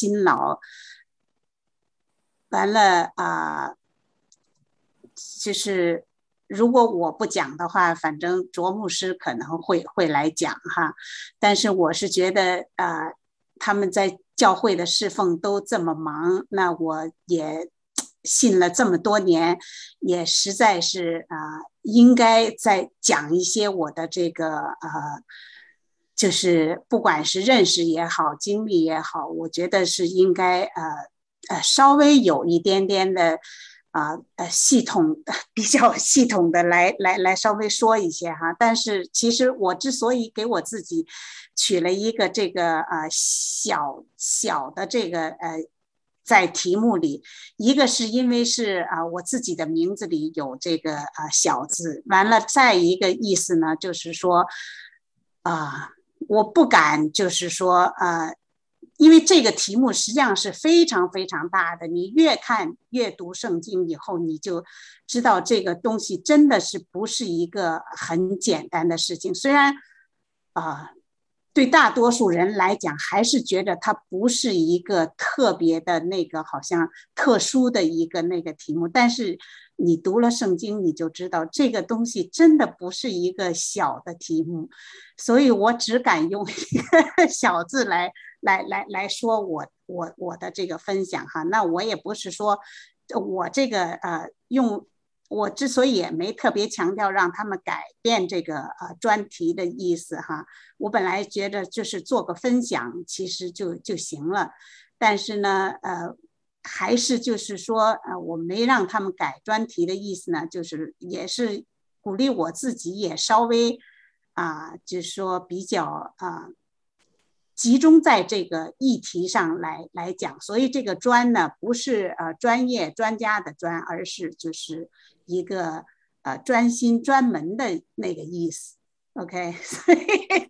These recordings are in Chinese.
金劳。完了啊，就是如果我不讲的话，反正卓牧师可能会会来讲哈。但是我是觉得啊，他们在教会的侍奉都这么忙，那我也信了这么多年，也实在是啊，应该再讲一些我的这个呃，就是不管是认识也好，经历也好，我觉得是应该呃。呃，稍微有一点点的，啊呃，系统 比较系统的来来来稍微说一些哈。但是其实我之所以给我自己取了一个这个呃小小的这个呃，在题目里，一个是因为是啊我自己的名字里有这个啊小字，完了再一个意思呢，就是说啊我不敢就是说呃。因为这个题目实际上是非常非常大的，你越看越读圣经以后，你就知道这个东西真的是不是一个很简单的事情。虽然，啊，对大多数人来讲，还是觉得它不是一个特别的那个好像特殊的一个那个题目，但是你读了圣经，你就知道这个东西真的不是一个小的题目，所以我只敢用一个 小字来。来来来说，我我我的这个分享哈，那我也不是说，我这个呃用我之所以也没特别强调让他们改变这个呃专题的意思哈，我本来觉得就是做个分享，其实就就行了，但是呢呃还是就是说呃我没让他们改专题的意思呢，就是也是鼓励我自己也稍微啊就是说比较啊。集中在这个议题上来来讲，所以这个专呢不是呃专业专家的专，而是就是一个呃专心专门的那个意思。OK，所以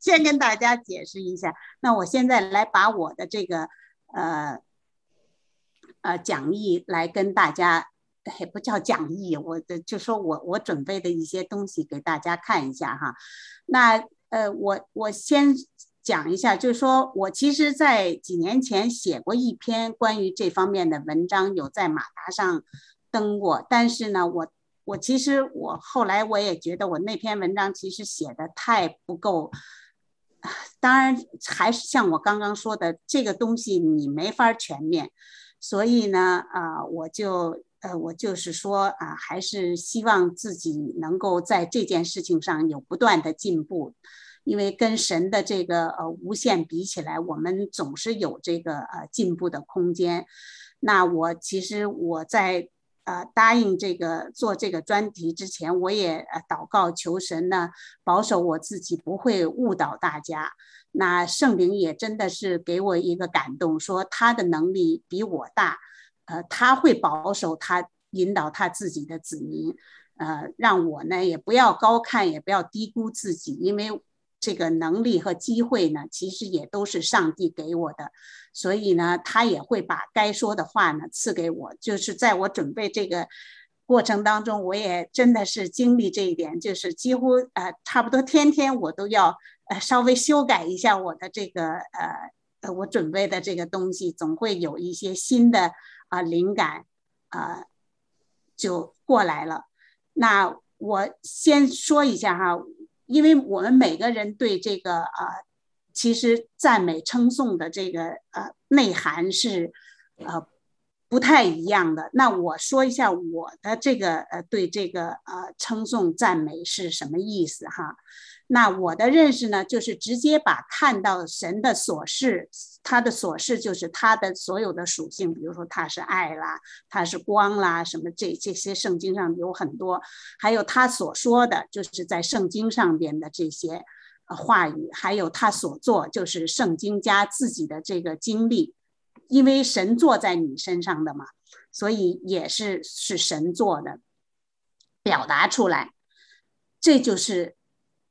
先跟大家解释一下。那我现在来把我的这个呃呃讲义来跟大家，也不叫讲义，我的就说我我准备的一些东西给大家看一下哈。那呃我我先。讲一下，就是说我其实，在几年前写过一篇关于这方面的文章，有在马达上登过。但是呢，我我其实我后来我也觉得，我那篇文章其实写的太不够。当然，还是像我刚刚说的，这个东西你没法全面。所以呢，啊，我就呃，我就是说啊，还是希望自己能够在这件事情上有不断的进步。因为跟神的这个呃无限比起来，我们总是有这个呃进步的空间。那我其实我在呃答应这个做这个专题之前，我也呃祷告求神呢保守我自己不会误导大家。那圣灵也真的是给我一个感动，说他的能力比我大，呃他会保守他引导他自己的子民，呃让我呢也不要高看也不要低估自己，因为。这个能力和机会呢，其实也都是上帝给我的，所以呢，他也会把该说的话呢赐给我。就是在我准备这个过程当中，我也真的是经历这一点，就是几乎呃差不多天天我都要呃稍微修改一下我的这个呃呃我准备的这个东西，总会有一些新的啊灵感啊就过来了。那我先说一下哈。因为我们每个人对这个呃，其实赞美称颂的这个呃内涵是呃不太一样的。那我说一下我的这个呃对这个呃称颂赞美是什么意思哈。那我的认识呢，就是直接把看到神的所示，他的所示就是他的所有的属性，比如说他是爱啦，他是光啦，什么这这些圣经上有很多，还有他所说的就是在圣经上边的这些话语，还有他所做就是圣经加自己的这个经历，因为神坐在你身上的嘛，所以也是是神做的，表达出来，这就是。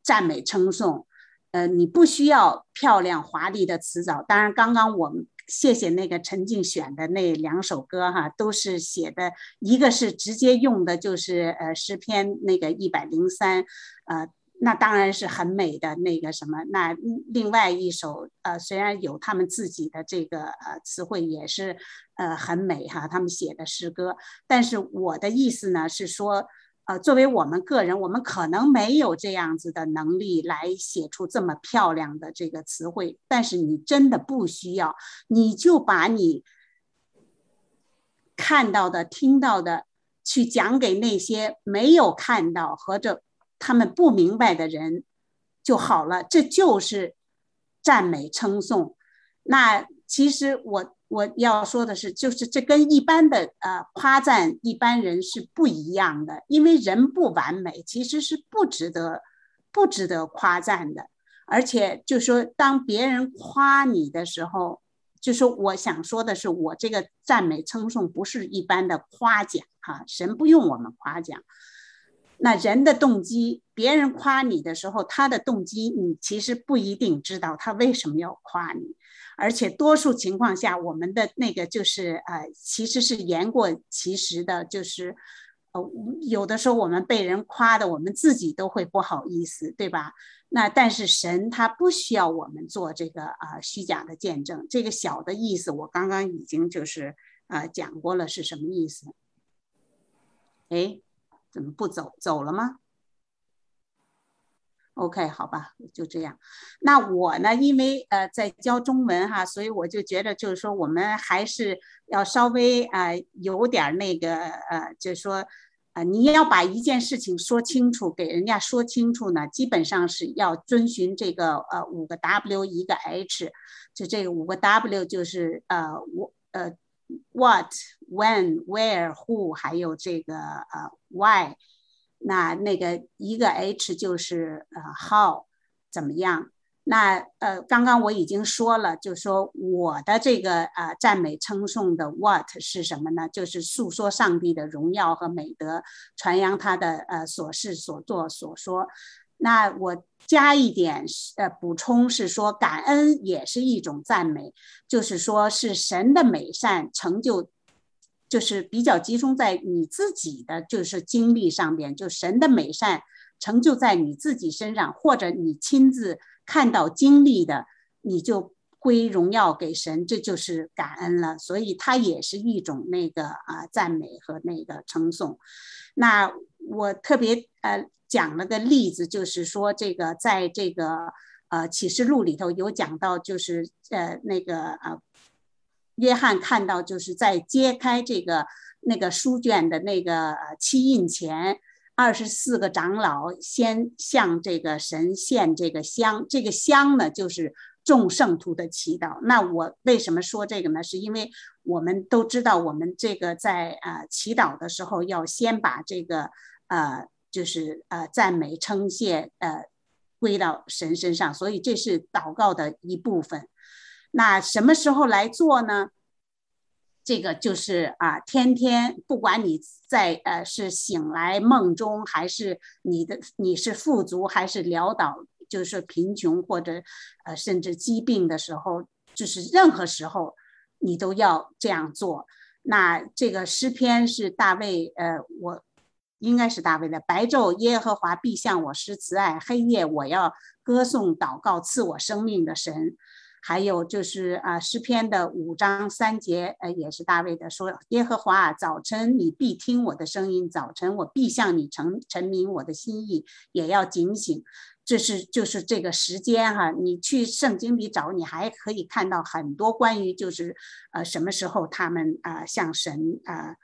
赞美称颂，呃，你不需要漂亮华丽的词藻。当然，刚刚我们谢谢那个陈静选的那两首歌哈，都是写的，一个是直接用的，就是呃诗篇那个一百零三，呃那当然是很美的那个什么。那另外一首呃，虽然有他们自己的这个呃词汇，也是呃很美哈，他们写的诗歌。但是我的意思呢是说。呃，作为我们个人，我们可能没有这样子的能力来写出这么漂亮的这个词汇，但是你真的不需要，你就把你看到的、听到的去讲给那些没有看到或者他们不明白的人就好了，这就是赞美称颂。那其实我。我要说的是，就是这跟一般的呃夸赞一般人是不一样的，因为人不完美，其实是不值得不值得夸赞的。而且就说当别人夸你的时候，就是我想说的是，我这个赞美称颂不是一般的夸奖哈，神不用我们夸奖。那人的动机，别人夸你的时候，他的动机你其实不一定知道他为什么要夸你。而且多数情况下，我们的那个就是呃，其实是言过其实的，就是呃，有的时候我们被人夸的，我们自己都会不好意思，对吧？那但是神他不需要我们做这个啊虚假的见证，这个小的意思我刚刚已经就是啊讲过了是什么意思？哎，怎么不走走了吗？OK，好吧，就这样。那我呢，因为呃在教中文哈，所以我就觉得就是说，我们还是要稍微啊有点那个呃，就是说啊，你要把一件事情说清楚，给人家说清楚呢，基本上是要遵循这个呃五个 W 一个 H，就这个五个 W 就是呃我呃 What、When、Where、Who，还有这个呃 Why。那那个一个 H 就是呃 how 怎么样？那呃刚刚我已经说了，就说我的这个呃赞美称颂的 what 是什么呢？就是诉说上帝的荣耀和美德，传扬他的呃所事所做所说。那我加一点呃补充是说，感恩也是一种赞美，就是说是神的美善成就。就是比较集中在你自己的就是经历上边，就神的美善成就在你自己身上，或者你亲自看到经历的，你就归荣耀给神，这就是感恩了。所以它也是一种那个啊赞美和那个称颂。那我特别呃讲了个例子，就是说这个在这个呃启示录里头有讲到，就是呃那个呃。约翰看到，就是在揭开这个那个书卷的那个七印前，二十四个长老先向这个神献这个香，这个香呢就是众圣徒的祈祷。那我为什么说这个呢？是因为我们都知道，我们这个在呃祈祷的时候要先把这个呃就是呃赞美称谢呃归到神身上，所以这是祷告的一部分。那什么时候来做呢？这个就是啊，天天不管你在呃是醒来梦中，还是你的你是富足还是潦倒，就是贫穷或者呃甚至疾病的时候，就是任何时候你都要这样做。那这个诗篇是大卫呃，我应该是大卫的。白昼耶和华必向我施慈爱，黑夜我要歌颂祷告赐我生命的神。还有就是啊，诗篇的五章三节，呃，也是大卫的说：“耶和华，早晨你必听我的声音，早晨我必向你陈陈明我的心意，也要警醒。”这是就是这个时间哈，你去圣经里找，你还可以看到很多关于就是呃什么时候他们啊向神啊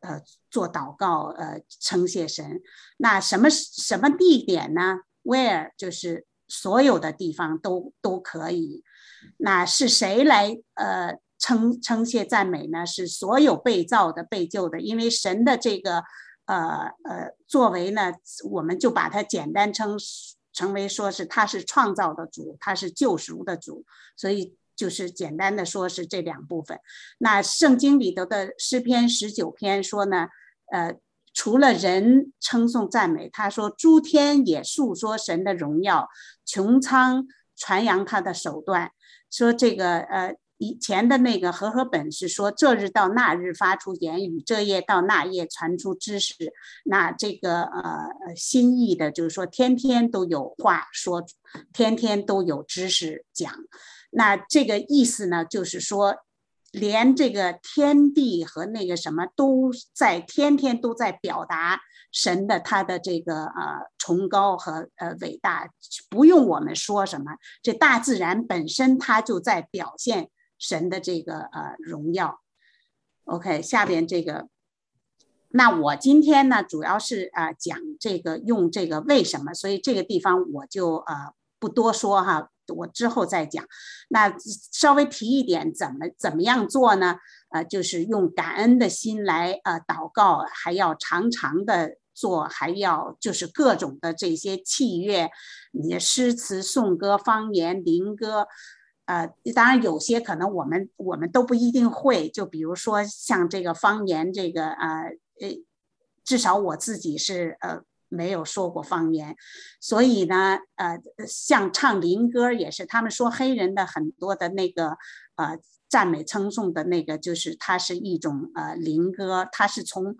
呃做祷告呃称谢神。那什么什么地点呢？Where 就是所有的地方都都可以。那是谁来呃称称谢赞美呢？是所有被造的、被救的，因为神的这个呃呃作为呢，我们就把它简单称成为说是他是创造的主，他是救赎的主，所以就是简单的说是这两部分。那圣经里头的诗篇十九篇说呢，呃，除了人称颂赞美，他说诸天也诉说神的荣耀，穹苍传扬他的手段。说这个呃以前的那个和合本是说这日到那日发出言语，这夜到那夜传出知识。那这个呃心意的，就是说天天都有话说，天天都有知识讲。那这个意思呢，就是说。连这个天地和那个什么都在天天都在表达神的他的这个呃崇高和呃伟大，不用我们说什么，这大自然本身它就在表现神的这个呃荣耀。OK，下边这个，那我今天呢主要是啊讲这个用这个为什么，所以这个地方我就呃不多说哈。我之后再讲，那稍微提一点，怎么怎么样做呢？呃，就是用感恩的心来呃祷告，还要常常的做，还要就是各种的这些器乐，你的诗词颂歌、方言灵歌，呃，当然有些可能我们我们都不一定会，就比如说像这个方言，这个呃呃，至少我自己是呃。没有说过方言，所以呢，呃，像唱灵歌也是，他们说黑人的很多的那个呃赞美称颂的那个，就是它是一种呃灵歌，它是从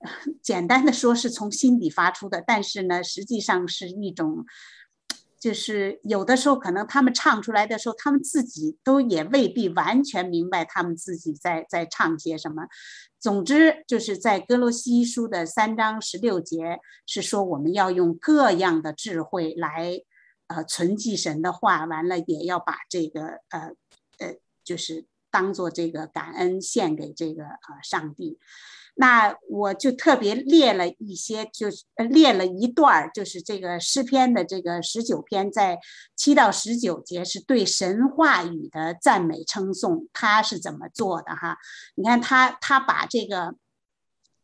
简单的说是从心底发出的，但是呢，实际上是一种，就是有的时候可能他们唱出来的时候，他们自己都也未必完全明白他们自己在在唱些什么。总之，就是在哥罗西书的三章十六节是说，我们要用各样的智慧来，呃，存记神的话，完了也要把这个，呃，呃，就是当做这个感恩献给这个呃上帝。那我就特别列了一些，就是列了一段儿，就是这个诗篇的这个十九篇，在七到十九节是对神话语的赞美称颂，他是怎么做的哈？你看他他把这个。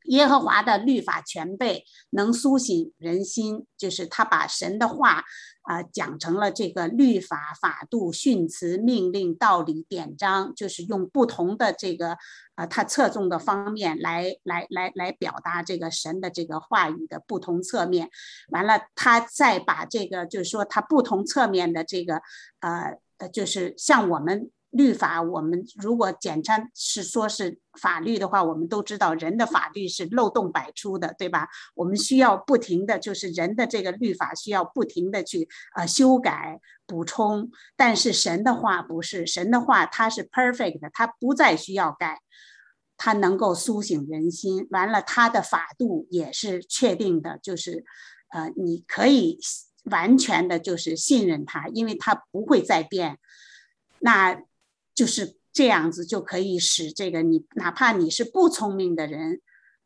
耶和华的律法全备，能苏醒人心。就是他把神的话啊讲成了这个律法、法度、训词、命令、道理、典章，就是用不同的这个啊他侧重的方面来来来来表达这个神的这个话语的不同侧面。完了，他再把这个就是说他不同侧面的这个呃呃，就是像我们。律法，我们如果简称是说是法律的话，我们都知道人的法律是漏洞百出的，对吧？我们需要不停的就是人的这个律法需要不停的去呃修改补充，但是神的话不是，神的话它是 perfect 的，它不再需要改，它能够苏醒人心。完了，它的法度也是确定的，就是呃你可以完全的就是信任它，因为它不会再变。那。就是这样子就可以使这个你，哪怕你是不聪明的人，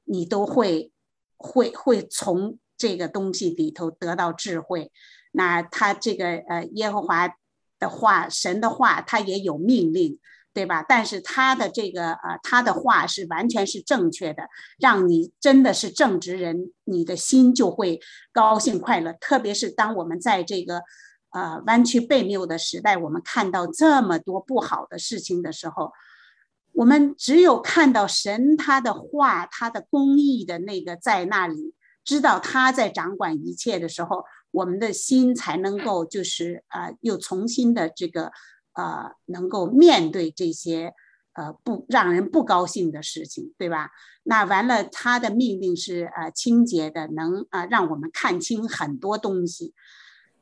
你都会会会从这个东西里头得到智慧。那他这个呃耶和华的话，神的话，他也有命令，对吧？但是他的这个呃他的话是完全是正确的，让你真的是正直人，你的心就会高兴快乐。特别是当我们在这个。呃，弯曲背谬的时代，我们看到这么多不好的事情的时候，我们只有看到神他的话，他的公义的那个在那里，知道他在掌管一切的时候，我们的心才能够就是呃，又重新的这个呃，能够面对这些呃不让人不高兴的事情，对吧？那完了，他的命令是呃清洁的，能啊让我们看清很多东西。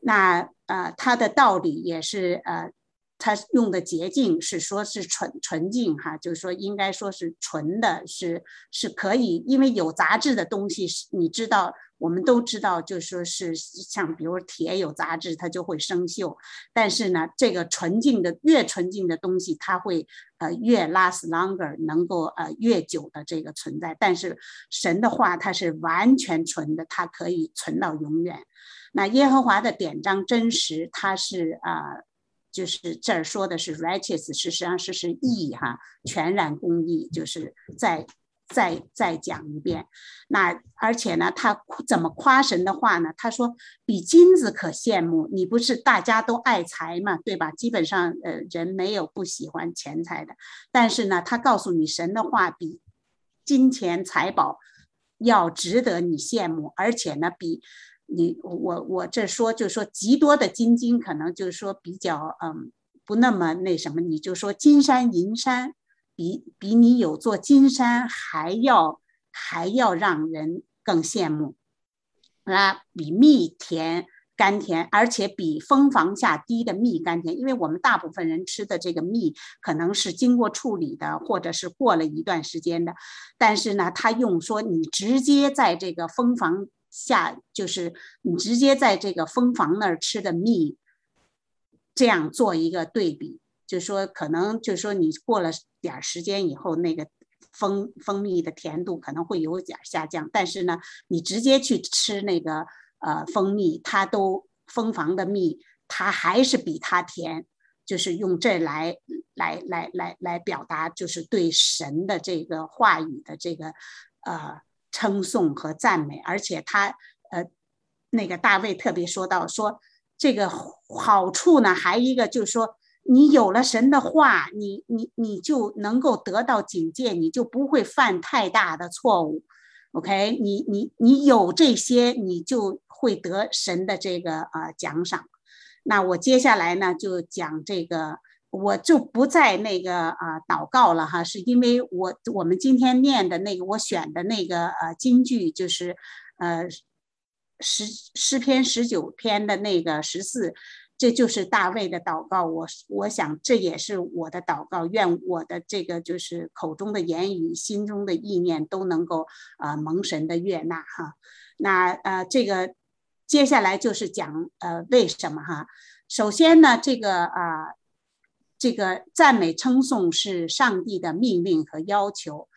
那呃，它的道理也是呃，它用的捷径是说是纯纯净哈，就是说应该说是纯的，是是可以，因为有杂质的东西是，你知道，我们都知道，就说是像比如铁有杂质，它就会生锈，但是呢，这个纯净的越纯净的东西，它会呃越 last longer，能够呃越久的这个存在。但是神的话，它是完全纯的，它可以存到永远。那耶和华的典章真实，它是啊，就是这儿说的是 righteous，实际上是是义哈，全然公义，就是在再再讲一遍。那而且呢，他怎么夸神的话呢？他说比金子可羡慕，你不是大家都爱财嘛，对吧？基本上呃人没有不喜欢钱财的，但是呢，他告诉你神的话比金钱财宝要值得你羡慕，而且呢比。你我我这说就是说极多的金金可能就是说比较嗯不那么那什么，你就说金山银山，比比你有座金山还要还要让人更羡慕，啊，比蜜甜。甘甜，而且比蜂房下滴的蜜甘甜，因为我们大部分人吃的这个蜜可能是经过处理的，或者是过了一段时间的。但是呢，他用说你直接在这个蜂房下，就是你直接在这个蜂房那儿吃的蜜，这样做一个对比，就说可能就说你过了点时间以后，那个蜂蜂蜜的甜度可能会有点下降。但是呢，你直接去吃那个。呃，蜂蜜它都蜂房的蜜，它还是比它甜，就是用这来来来来来表达，就是对神的这个话语的这个呃称颂和赞美。而且他呃那个大卫特别说到说这个好处呢，还一个就是说，你有了神的话，你你你就能够得到警戒，你就不会犯太大的错误。OK，你你你有这些，你就会得神的这个呃奖赏。那我接下来呢就讲这个，我就不再那个啊祷告了哈，是因为我我们今天念的那个我选的那个呃京剧就是呃十诗篇十九篇的那个十四。这就是大卫的祷告，我我想这也是我的祷告，愿我的这个就是口中的言语、心中的意念都能够啊蒙神的悦纳哈。那呃这个接下来就是讲呃为什么哈？首先呢，这个啊这个赞美称颂是上帝的命令和要求，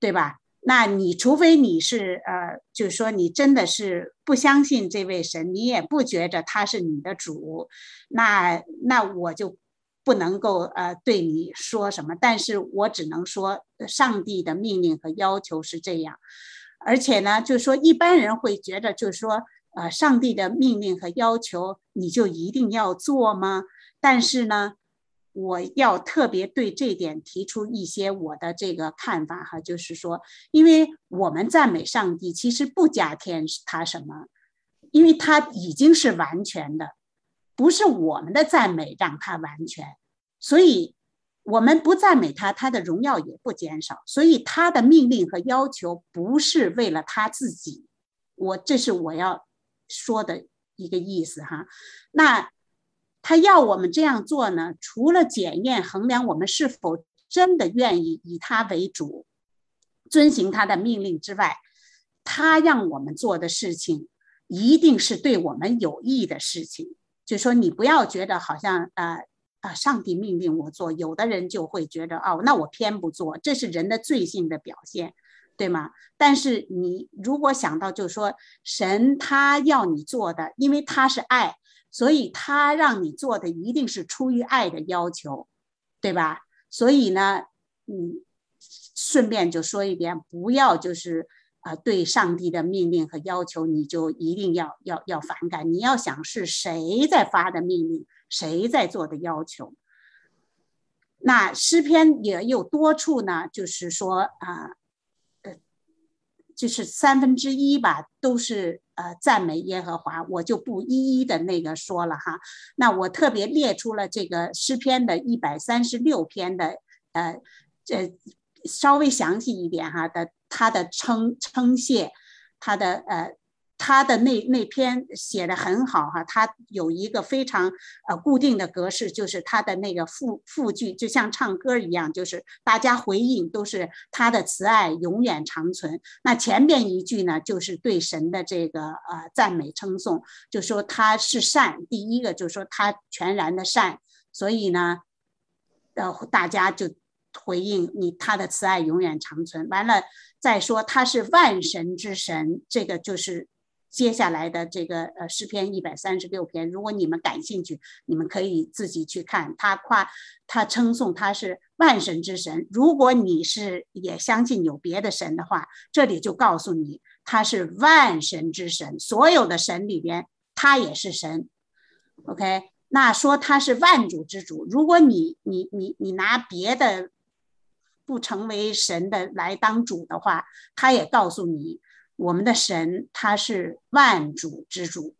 对吧？那你除非你是呃，就是说你真的是不相信这位神，你也不觉着他是你的主，那那我就不能够呃对你说什么。但是我只能说，上帝的命令和要求是这样，而且呢，就是说一般人会觉得，就是说呃，上帝的命令和要求你就一定要做吗？但是呢。我要特别对这点提出一些我的这个看法哈，就是说，因为我们赞美上帝，其实不加添他什么，因为他已经是完全的，不是我们的赞美让他完全，所以我们不赞美他，他的荣耀也不减少，所以他的命令和要求不是为了他自己，我这是我要说的一个意思哈，那。他要我们这样做呢，除了检验衡量我们是否真的愿意以他为主，遵行他的命令之外，他让我们做的事情一定是对我们有益的事情。就说你不要觉得好像啊啊，上帝命令我做，有的人就会觉得哦，那我偏不做，这是人的罪性的表现，对吗？但是你如果想到，就是说神他要你做的，因为他是爱。所以他让你做的一定是出于爱的要求，对吧？所以呢，嗯，顺便就说一遍，不要就是啊，对上帝的命令和要求，你就一定要要要反感。你要想是谁在发的命令，谁在做的要求。那诗篇也有多处呢，就是说啊。呃就是三分之一吧，都是呃赞美耶和华，我就不一一的那个说了哈。那我特别列出了这个诗篇的一百三十六篇的呃这稍微详细一点哈的他的称称谢，他的呃。他的那那篇写的很好哈，他有一个非常呃固定的格式，就是他的那个副副句，就像唱歌一样，就是大家回应都是他的慈爱永远长存。那前面一句呢，就是对神的这个呃赞美称颂，就说他是善，第一个就是说他全然的善，所以呢，呃大家就回应你他的慈爱永远长存。完了再说他是万神之神，这个就是。接下来的这个呃诗篇一百三十六篇，如果你们感兴趣，你们可以自己去看。他夸他称颂他是万神之神。如果你是也相信有别的神的话，这里就告诉你他是万神之神，所有的神里边他也是神。OK，那说他是万主之主。如果你你你你拿别的不成为神的来当主的话，他也告诉你。我们的神他是万主之主，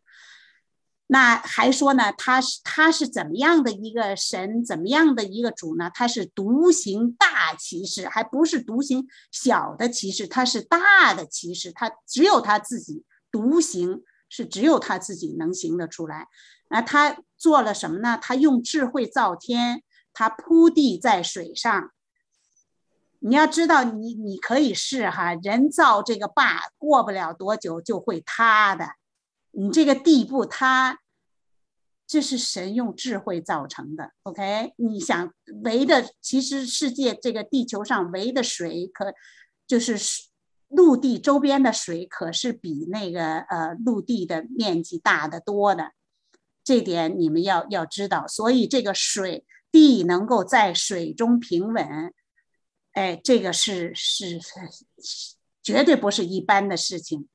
那还说呢，他是他是怎么样的一个神，怎么样的一个主呢？他是独行大骑士，还不是独行小的骑士，他是大的骑士，他只有他自己独行，是只有他自己能行得出来。那他做了什么呢？他用智慧造天，他铺地在水上。你要知道，你你可以试哈，人造这个坝，过不了多久就会塌的。你这个地不塌这是神用智慧造成的。OK，你想围的，其实世界这个地球上围的水，可就是陆地周边的水，可是比那个呃陆地的面积大得多的。这点你们要要知道。所以这个水地能够在水中平稳，哎，这个是是是绝对不是一般的事情。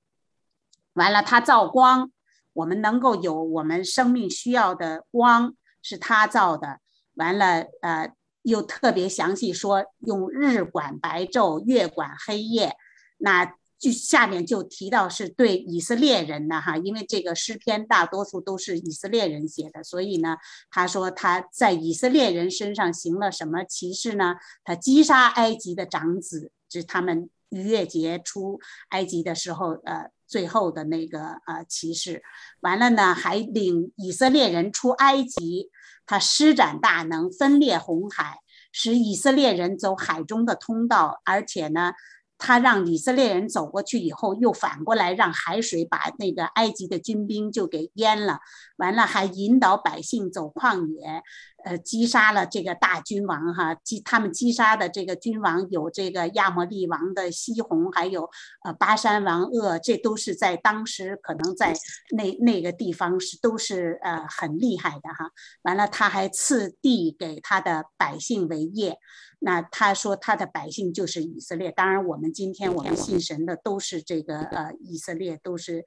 完了，它造光，我们能够有我们生命需要的光，是它造的。完了，呃，又特别详细说，用日管白昼，月管黑夜。那就下面就提到是对以色列人的哈，因为这个诗篇大多数都是以色列人写的，所以呢，他说他在以色列人身上行了什么歧视呢？他击杀埃及的长子，是他们逾越节出埃及的时候，呃。最后的那个呃骑士，完了呢，还领以色列人出埃及，他施展大能，分裂红海，使以色列人走海中的通道，而且呢。他让以色列人走过去以后，又反过来让海水把那个埃及的军兵就给淹了。完了，还引导百姓走旷野，呃，击杀了这个大君王哈。击他们击杀的这个君王有这个亚摩利王的西宏，还有呃巴山王鄂，这都是在当时可能在那那个地方是都是呃很厉害的哈。完了，他还赐地给他的百姓为业。那他说他的百姓就是以色列，当然我们今天我们信神的都是这个呃以色列，都是，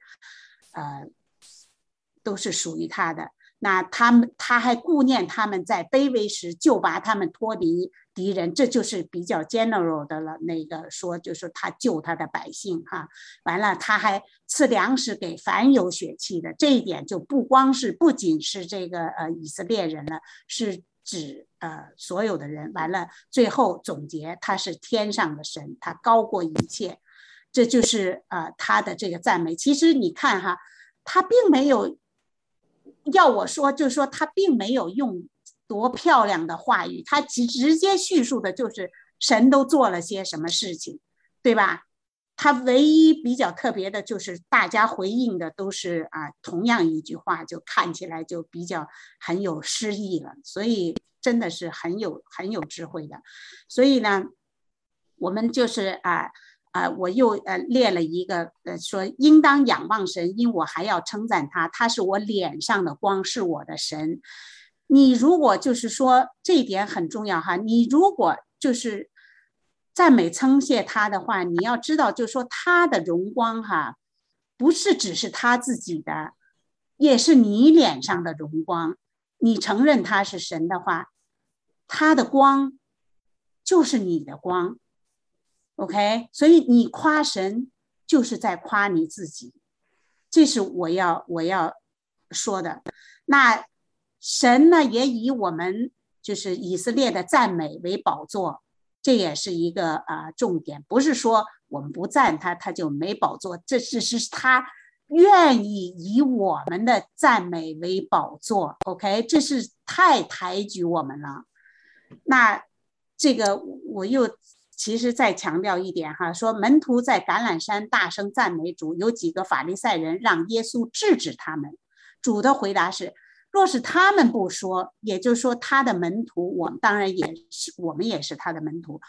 呃，都是属于他的。那他们他还顾念他们在卑微时就把他们脱离敌人，这就是比较 general 的了。那个说就是他救他的百姓哈，完了他还赐粮食给凡有血气的，这一点就不光是不仅是这个呃以色列人了，是。指呃所有的人，完了最后总结，他是天上的神，他高过一切，这就是呃他的这个赞美。其实你看哈，他并没有要我说，就是说他并没有用多漂亮的话语，他直直接叙述的就是神都做了些什么事情，对吧？他唯一比较特别的就是大家回应的都是啊，同样一句话，就看起来就比较很有诗意了。所以真的是很有很有智慧的。所以呢，我们就是啊啊，我又呃列了一个呃说，应当仰望神，因我还要称赞他，他是我脸上的光，是我的神。你如果就是说这一点很重要哈，你如果就是。赞美称谢他的话，你要知道，就是说他的荣光哈，不是只是他自己的，也是你脸上的荣光。你承认他是神的话，他的光就是你的光。OK，所以你夸神就是在夸你自己，这是我要我要说的。那神呢，也以我们就是以色列的赞美为宝座。这也是一个啊重点，不是说我们不赞他，他就没宝座。这是是他愿意以我们的赞美为宝座。OK，这是太抬举我们了。那这个我又其实再强调一点哈，说门徒在橄榄山大声赞美主，有几个法利赛人让耶稣制止他们。主的回答是。若是他们不说，也就是说他的门徒，我们当然也是，我们也是他的门徒。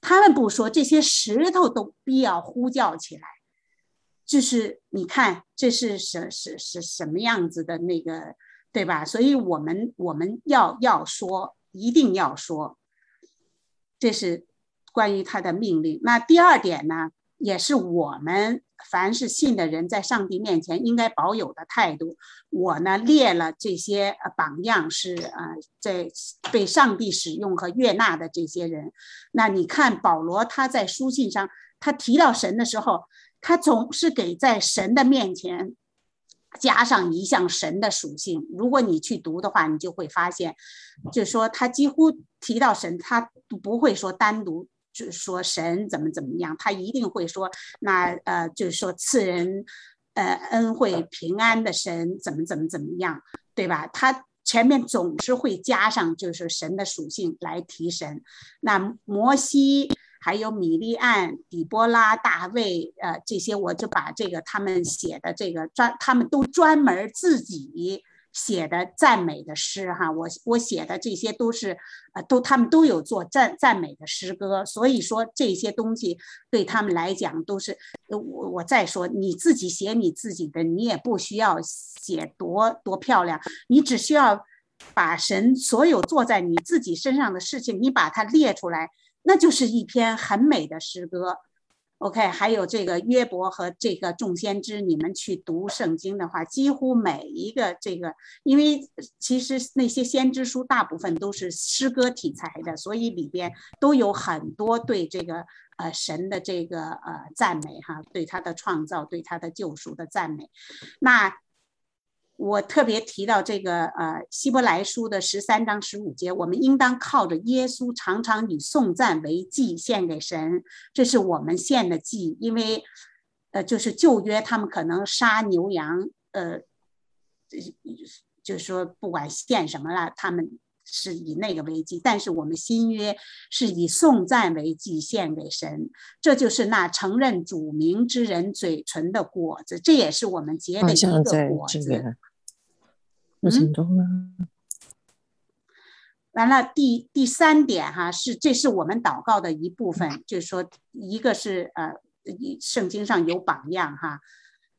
他们不说，这些石头都必要呼叫起来。就是你看，这是什什什什么样子的那个，对吧？所以我们我们要要说，一定要说，这是关于他的命令。那第二点呢，也是我们。凡是信的人，在上帝面前应该保有的态度，我呢列了这些榜样，是啊，在被上帝使用和悦纳的这些人。那你看保罗他在书信上，他提到神的时候，他总是给在神的面前加上一项神的属性。如果你去读的话，你就会发现，就说他几乎提到神，他不会说单独就是说神怎么怎么样，他一定会说那呃，就是说赐人呃恩惠平安的神怎么怎么怎么样，对吧？他前面总是会加上就是神的属性来提神。那摩西。还有米利安、底波拉、大卫，呃，这些我就把这个他们写的这个专，他们都专门自己写的赞美的诗哈。我我写的这些都是，呃，都他们都有做赞赞美的诗歌，所以说这些东西对他们来讲都是，我我再说你自己写你自己的，你也不需要写多多漂亮，你只需要把神所有做在你自己身上的事情，你把它列出来。那就是一篇很美的诗歌，OK，还有这个约伯和这个众先知，你们去读圣经的话，几乎每一个这个，因为其实那些先知书大部分都是诗歌题材的，所以里边都有很多对这个呃神的这个呃赞美哈，对他的创造，对他的救赎的赞美，那。我特别提到这个，呃，希伯来书的十三章十五节，我们应当靠着耶稣，常常以颂赞为祭献给神，这是我们献的祭。因为，呃，就是旧约他们可能杀牛羊，呃，就是说不管献什么了，他们是以那个为祭。但是我们新约是以颂赞为祭献给神，这就是那承认主名之人嘴唇的果子，这也是我们结的一个果子。过程中呢，完了第第三点哈是这是我们祷告的一部分，就是说一个是呃圣经上有榜样哈，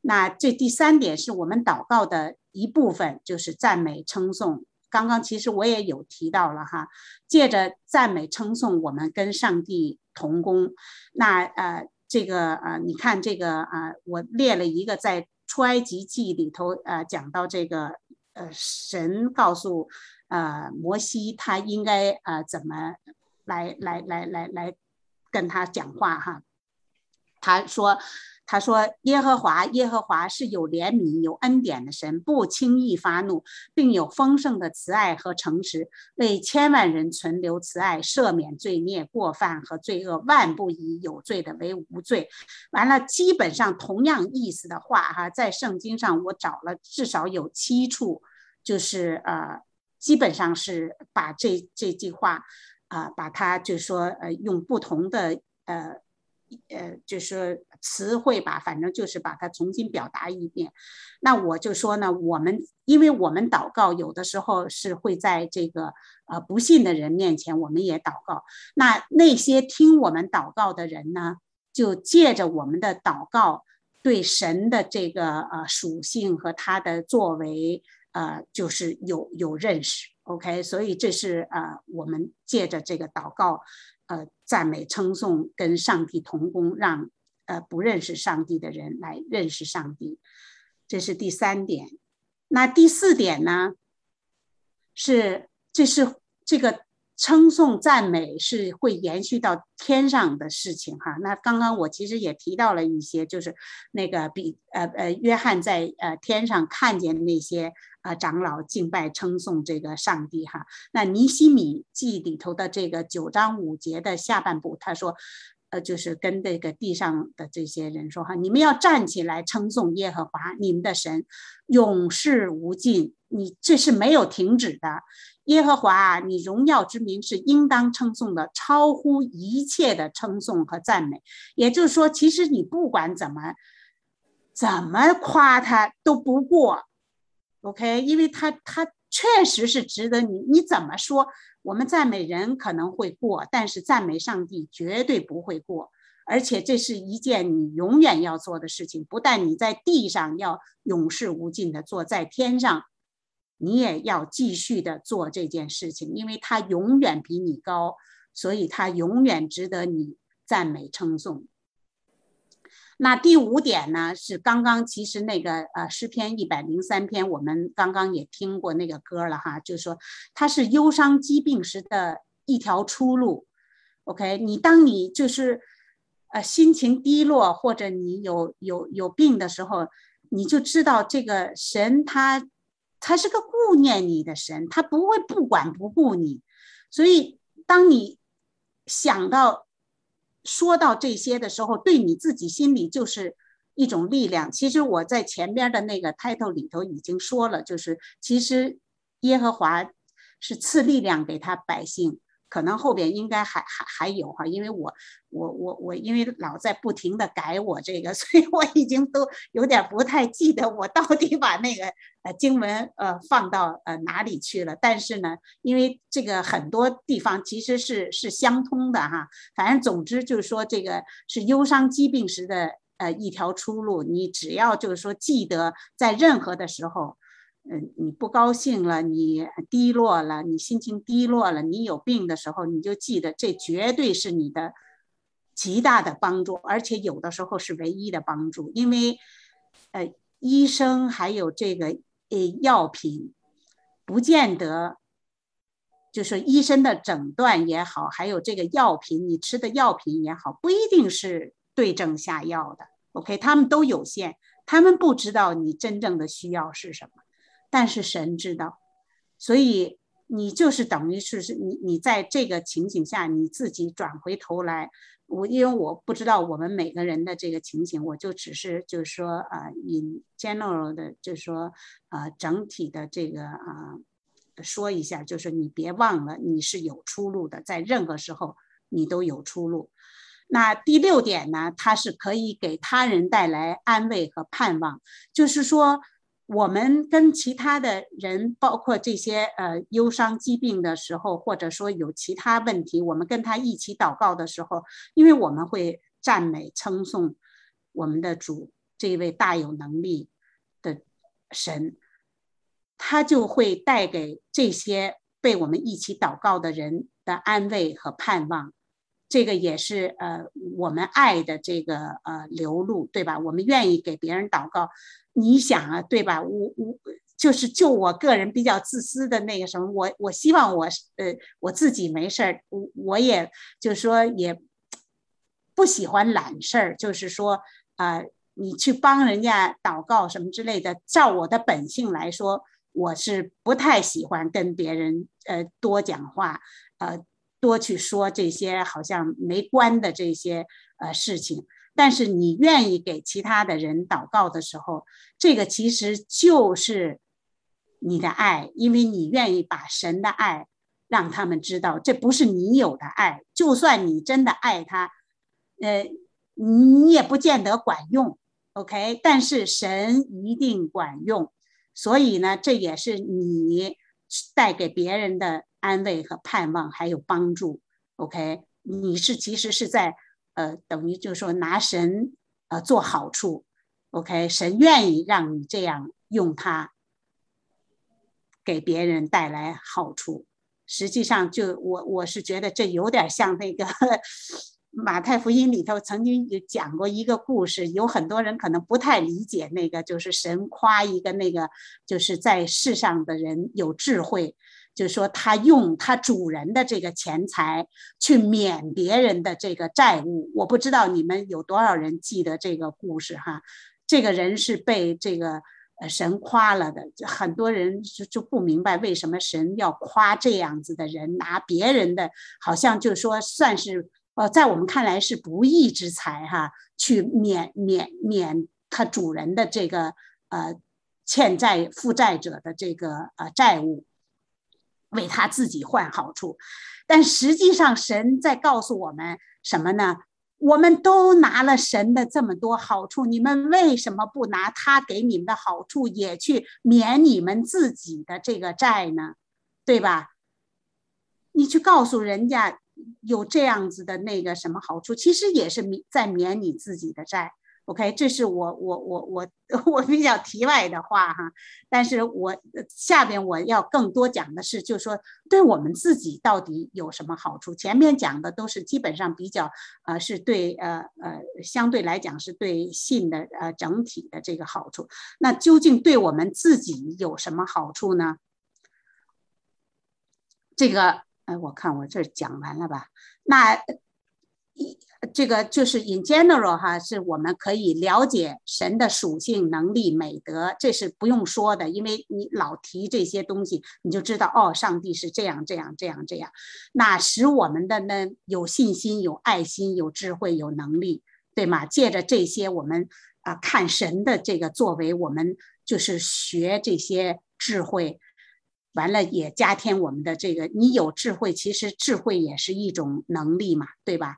那这第三点是我们祷告的一部分，就是赞美称颂。刚刚其实我也有提到了哈，借着赞美称颂，我们跟上帝同工。那呃这个呃你看这个啊，我列了一个在出埃及记里头呃讲到这个。神告诉呃摩西，他应该呃怎么来来来来来跟他讲话哈？他说。他说：“耶和华，耶和华是有怜悯、有恩典的神，不轻易发怒，并有丰盛的慈爱和诚实，为千万人存留慈爱，赦免罪孽、过犯和罪恶，万不以有罪的为无罪。”完了，基本上同样意思的话，哈，在圣经上我找了至少有七处，就是呃，基本上是把这这句话，啊，把它就说呃，用不同的呃。呃，就是词汇吧，反正就是把它重新表达一遍。那我就说呢，我们因为我们祷告有的时候是会在这个呃不信的人面前，我们也祷告。那那些听我们祷告的人呢，就借着我们的祷告，对神的这个呃属性和他的作为，呃，就是有有认识。OK，所以这是呃我们借着这个祷告。呃，赞美称颂跟上帝同工，让呃不认识上帝的人来认识上帝，这是第三点。那第四点呢？是这是这个称颂赞美是会延续到天上的事情哈。那刚刚我其实也提到了一些，就是那个比呃呃约翰在呃天上看见那些。啊，长老敬拜称颂这个上帝哈。那尼西米记里头的这个九章五节的下半部，他说，呃，就是跟这个地上的这些人说哈，你们要站起来称颂耶和华你们的神，永世无尽。你这是没有停止的。耶和华啊，你荣耀之名是应当称颂的，超乎一切的称颂和赞美。也就是说，其实你不管怎么怎么夸他都不过。OK，因为他他确实是值得你，你怎么说？我们赞美人可能会过，但是赞美上帝绝对不会过，而且这是一件你永远要做的事情。不但你在地上要永世无尽的做，在天上你也要继续的做这件事情，因为他永远比你高，所以他永远值得你赞美称颂。那第五点呢，是刚刚其实那个呃诗篇一百零三篇，我们刚刚也听过那个歌了哈，就是说它是忧伤疾病时的一条出路。OK，你当你就是呃心情低落或者你有有有病的时候，你就知道这个神他他是个顾念你的神，他不会不管不顾你。所以当你想到说到这些的时候，对你自己心里就是一种力量。其实我在前边的那个 title 里头已经说了，就是其实耶和华是赐力量给他百姓。可能后边应该还还还有哈，因为我我我我因为老在不停的改我这个，所以我已经都有点不太记得我到底把那个呃经文呃放到呃哪里去了。但是呢，因为这个很多地方其实是是相通的哈，反正总之就是说这个是忧伤疾病时的呃一条出路。你只要就是说记得在任何的时候。嗯，你不高兴了，你低落了，你心情低落了，你有病的时候，你就记得这绝对是你的极大的帮助，而且有的时候是唯一的帮助，因为呃，医生还有这个呃药品，不见得就是医生的诊断也好，还有这个药品你吃的药品也好，不一定是对症下药的。OK，他们都有限，他们不知道你真正的需要是什么。但是神知道，所以你就是等于是是你你在这个情景下，你自己转回头来，我因为我不知道我们每个人的这个情景，我就只是就是说啊，in general 的，就是说啊整体的这个啊说一下，就是你别忘了你是有出路的，在任何时候你都有出路。那第六点呢，它是可以给他人带来安慰和盼望，就是说。我们跟其他的人，包括这些呃忧伤疾病的时候，或者说有其他问题，我们跟他一起祷告的时候，因为我们会赞美称颂我们的主这位大有能力的神，他就会带给这些被我们一起祷告的人的安慰和盼望。这个也是呃我们爱的这个呃流露，对吧？我们愿意给别人祷告。你想啊，对吧？我我就是就我个人比较自私的那个什么，我我希望我呃我自己没事儿，我我也就是说也不喜欢懒事儿，就是说啊，你去帮人家祷告什么之类的，照我的本性来说，我是不太喜欢跟别人呃多讲话，呃多去说这些好像没关的这些呃事情。但是你愿意给其他的人祷告的时候，这个其实就是你的爱，因为你愿意把神的爱让他们知道，这不是你有的爱。就算你真的爱他，呃，你也不见得管用，OK？但是神一定管用，所以呢，这也是你带给别人的安慰和盼望，还有帮助，OK？你是其实是在。呃，等于就是说拿神呃做好处，OK，神愿意让你这样用它，给别人带来好处。实际上，就我我是觉得这有点像那个 马太福音里头曾经有讲过一个故事，有很多人可能不太理解那个，就是神夸一个那个就是在世上的人有智慧。就是说，他用他主人的这个钱财去免别人的这个债务。我不知道你们有多少人记得这个故事哈？这个人是被这个呃神夸了的，很多人就就不明白为什么神要夸这样子的人，拿别人的好像就说算是呃在我们看来是不义之财哈，去免免免他主人的这个呃欠债负债者的这个呃债务。为他自己换好处，但实际上神在告诉我们什么呢？我们都拿了神的这么多好处，你们为什么不拿他给你们的好处也去免你们自己的这个债呢？对吧？你去告诉人家有这样子的那个什么好处，其实也是免在免你自己的债。OK，这是我我我我 我比较题外的话哈，但是我下边我要更多讲的是，就是说对我们自己到底有什么好处？前面讲的都是基本上比较呃是对呃呃相对来讲是对性的呃整体的这个好处，那究竟对我们自己有什么好处呢？这个呃我看我这讲完了吧？那一。这个就是 in general 哈，是我们可以了解神的属性、能力、美德，这是不用说的，因为你老提这些东西，你就知道哦，上帝是这样这样这样这样，那使我们的呢有信心、有爱心、有智慧、有能力，对吗？借着这些，我们啊看神的这个作为，我们就是学这些智慧，完了也加添我们的这个，你有智慧，其实智慧也是一种能力嘛，对吧？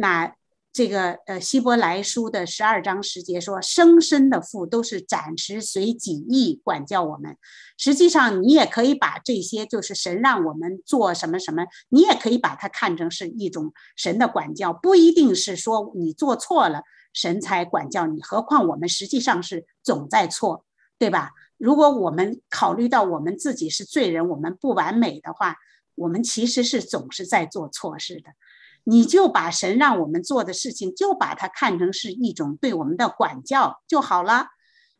那这个呃，希伯来书的十二章十节说，生身的父都是暂时随己意管教我们。实际上，你也可以把这些就是神让我们做什么什么，你也可以把它看成是一种神的管教，不一定是说你做错了神才管教你。何况我们实际上是总在错，对吧？如果我们考虑到我们自己是罪人，我们不完美的话，我们其实是总是在做错事的。你就把神让我们做的事情，就把它看成是一种对我们的管教就好了。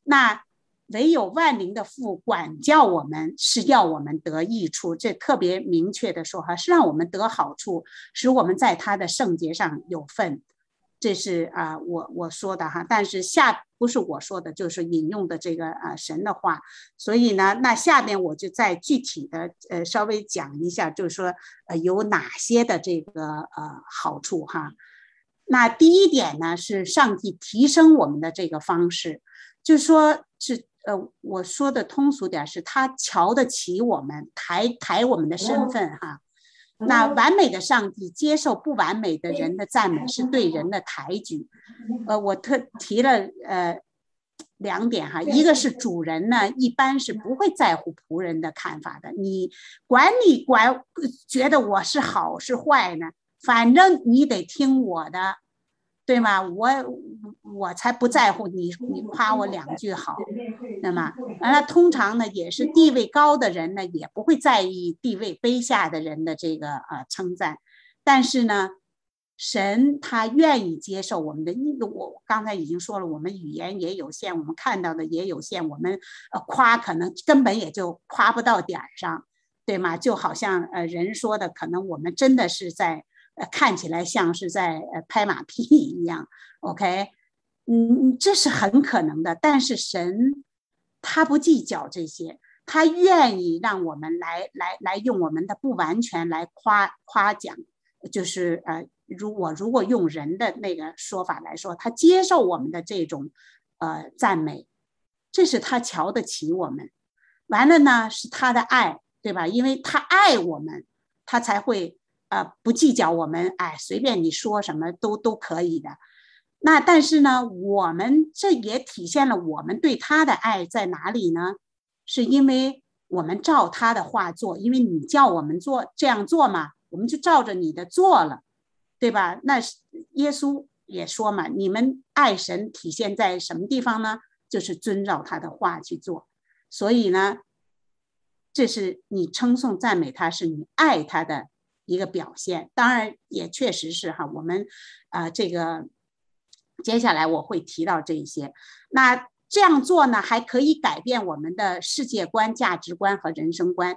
那唯有万灵的父管教我们，是要我们得益处。这特别明确的说哈，是让我们得好处，使我们在他的圣洁上有份。这是啊，我我说的哈，但是下不是我说的，就是引用的这个啊神的话。所以呢，那下边我就再具体的呃稍微讲一下，就是说呃有哪些的这个呃好处哈。那第一点呢，是上帝提升我们的这个方式，就是说是呃我说的通俗点，是他瞧得起我们，抬抬我们的身份哈。那完美的上帝接受不完美的人的赞美，是对人的抬举。呃，我特提了呃两点哈，一个是主人呢，一般是不会在乎仆人的看法的。你管你管觉得我是好是坏呢？反正你得听我的。对吗？我我才不在乎你，你夸我两句好，那么完了，通常呢也是地位高的人呢，也不会在意地位卑下的人的这个呃称赞。但是呢，神他愿意接受我们的，我刚才已经说了，我们语言也有限，我们看到的也有限，我们呃夸可能根本也就夸不到点儿上，对吗？就好像呃人说的，可能我们真的是在呃。看起来像是在呃拍马屁一样，OK，嗯，这是很可能的。但是神他不计较这些，他愿意让我们来来来用我们的不完全来夸夸奖，就是呃，如我如果用人的那个说法来说，他接受我们的这种呃赞美，这是他瞧得起我们。完了呢，是他的爱，对吧？因为他爱我们，他才会。呃，不计较我们，哎，随便你说什么都都可以的。那但是呢，我们这也体现了我们对他的爱在哪里呢？是因为我们照他的话做，因为你叫我们做这样做嘛，我们就照着你的做了，对吧？那耶稣也说嘛，你们爱神体现在什么地方呢？就是遵照他的话去做。所以呢，这是你称颂赞美他，是你爱他的。一个表现，当然也确实是哈，我们啊，这个接下来我会提到这一些。那这样做呢，还可以改变我们的世界观、价值观和人生观。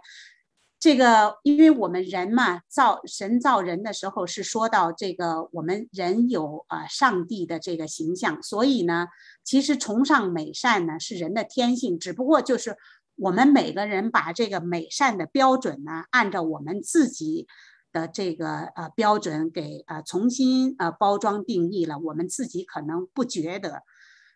这个，因为我们人嘛，造神造人的时候是说到这个，我们人有啊上帝的这个形象，所以呢，其实崇尚美善呢是人的天性，只不过就是我们每个人把这个美善的标准呢，按照我们自己。的这个呃标准给呃重新呃包装定义了，我们自己可能不觉得，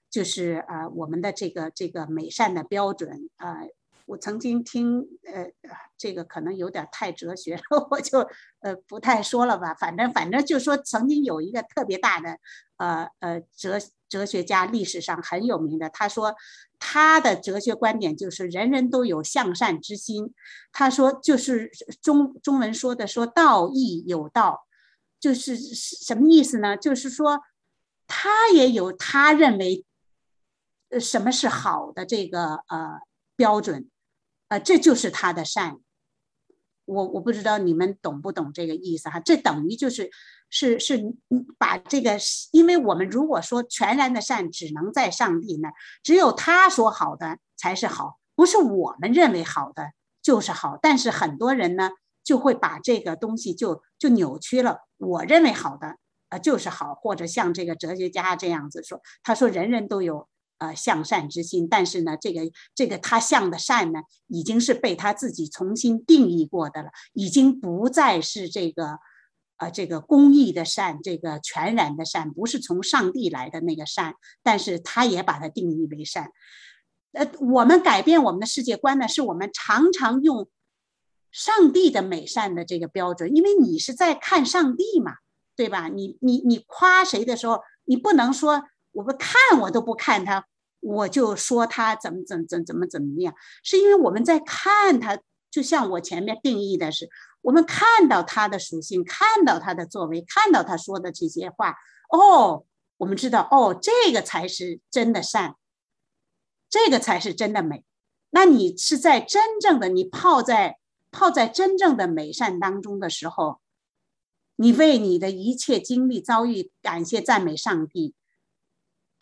就是呃我们的这个这个美善的标准呃。我曾经听，呃，这个可能有点太哲学了，我就呃不太说了吧。反正反正就说，曾经有一个特别大的，呃呃哲哲学家，历史上很有名的，他说他的哲学观点就是人人都有向善之心。他说就是中中文说的说道义有道，就是什么意思呢？就是说他也有他认为，呃什么是好的这个呃标准。呃，这就是他的善，我我不知道你们懂不懂这个意思哈？这等于就是是是把这个，因为我们如果说全然的善只能在上帝那儿，只有他说好的才是好，不是我们认为好的就是好。但是很多人呢，就会把这个东西就就扭曲了。我认为好的呃就是好，或者像这个哲学家这样子说，他说人人都有呃向善之心，但是呢，这个这个他向的善呢，已经是被他自己重新定义过的了，已经不再是这个。呃，这个公益的善，这个全然的善，不是从上帝来的那个善，但是他也把它定义为善。呃，我们改变我们的世界观呢，是我们常常用上帝的美善的这个标准，因为你是在看上帝嘛，对吧？你你你夸谁的时候，你不能说我不看我都不看他，我就说他怎么怎怎怎么怎么样，是因为我们在看他，就像我前面定义的是。我们看到他的属性，看到他的作为，看到他说的这些话，哦，我们知道，哦，这个才是真的善，这个才是真的美。那你是在真正的你泡在泡在真正的美善当中的时候，你为你的一切经历遭遇感谢赞美上帝，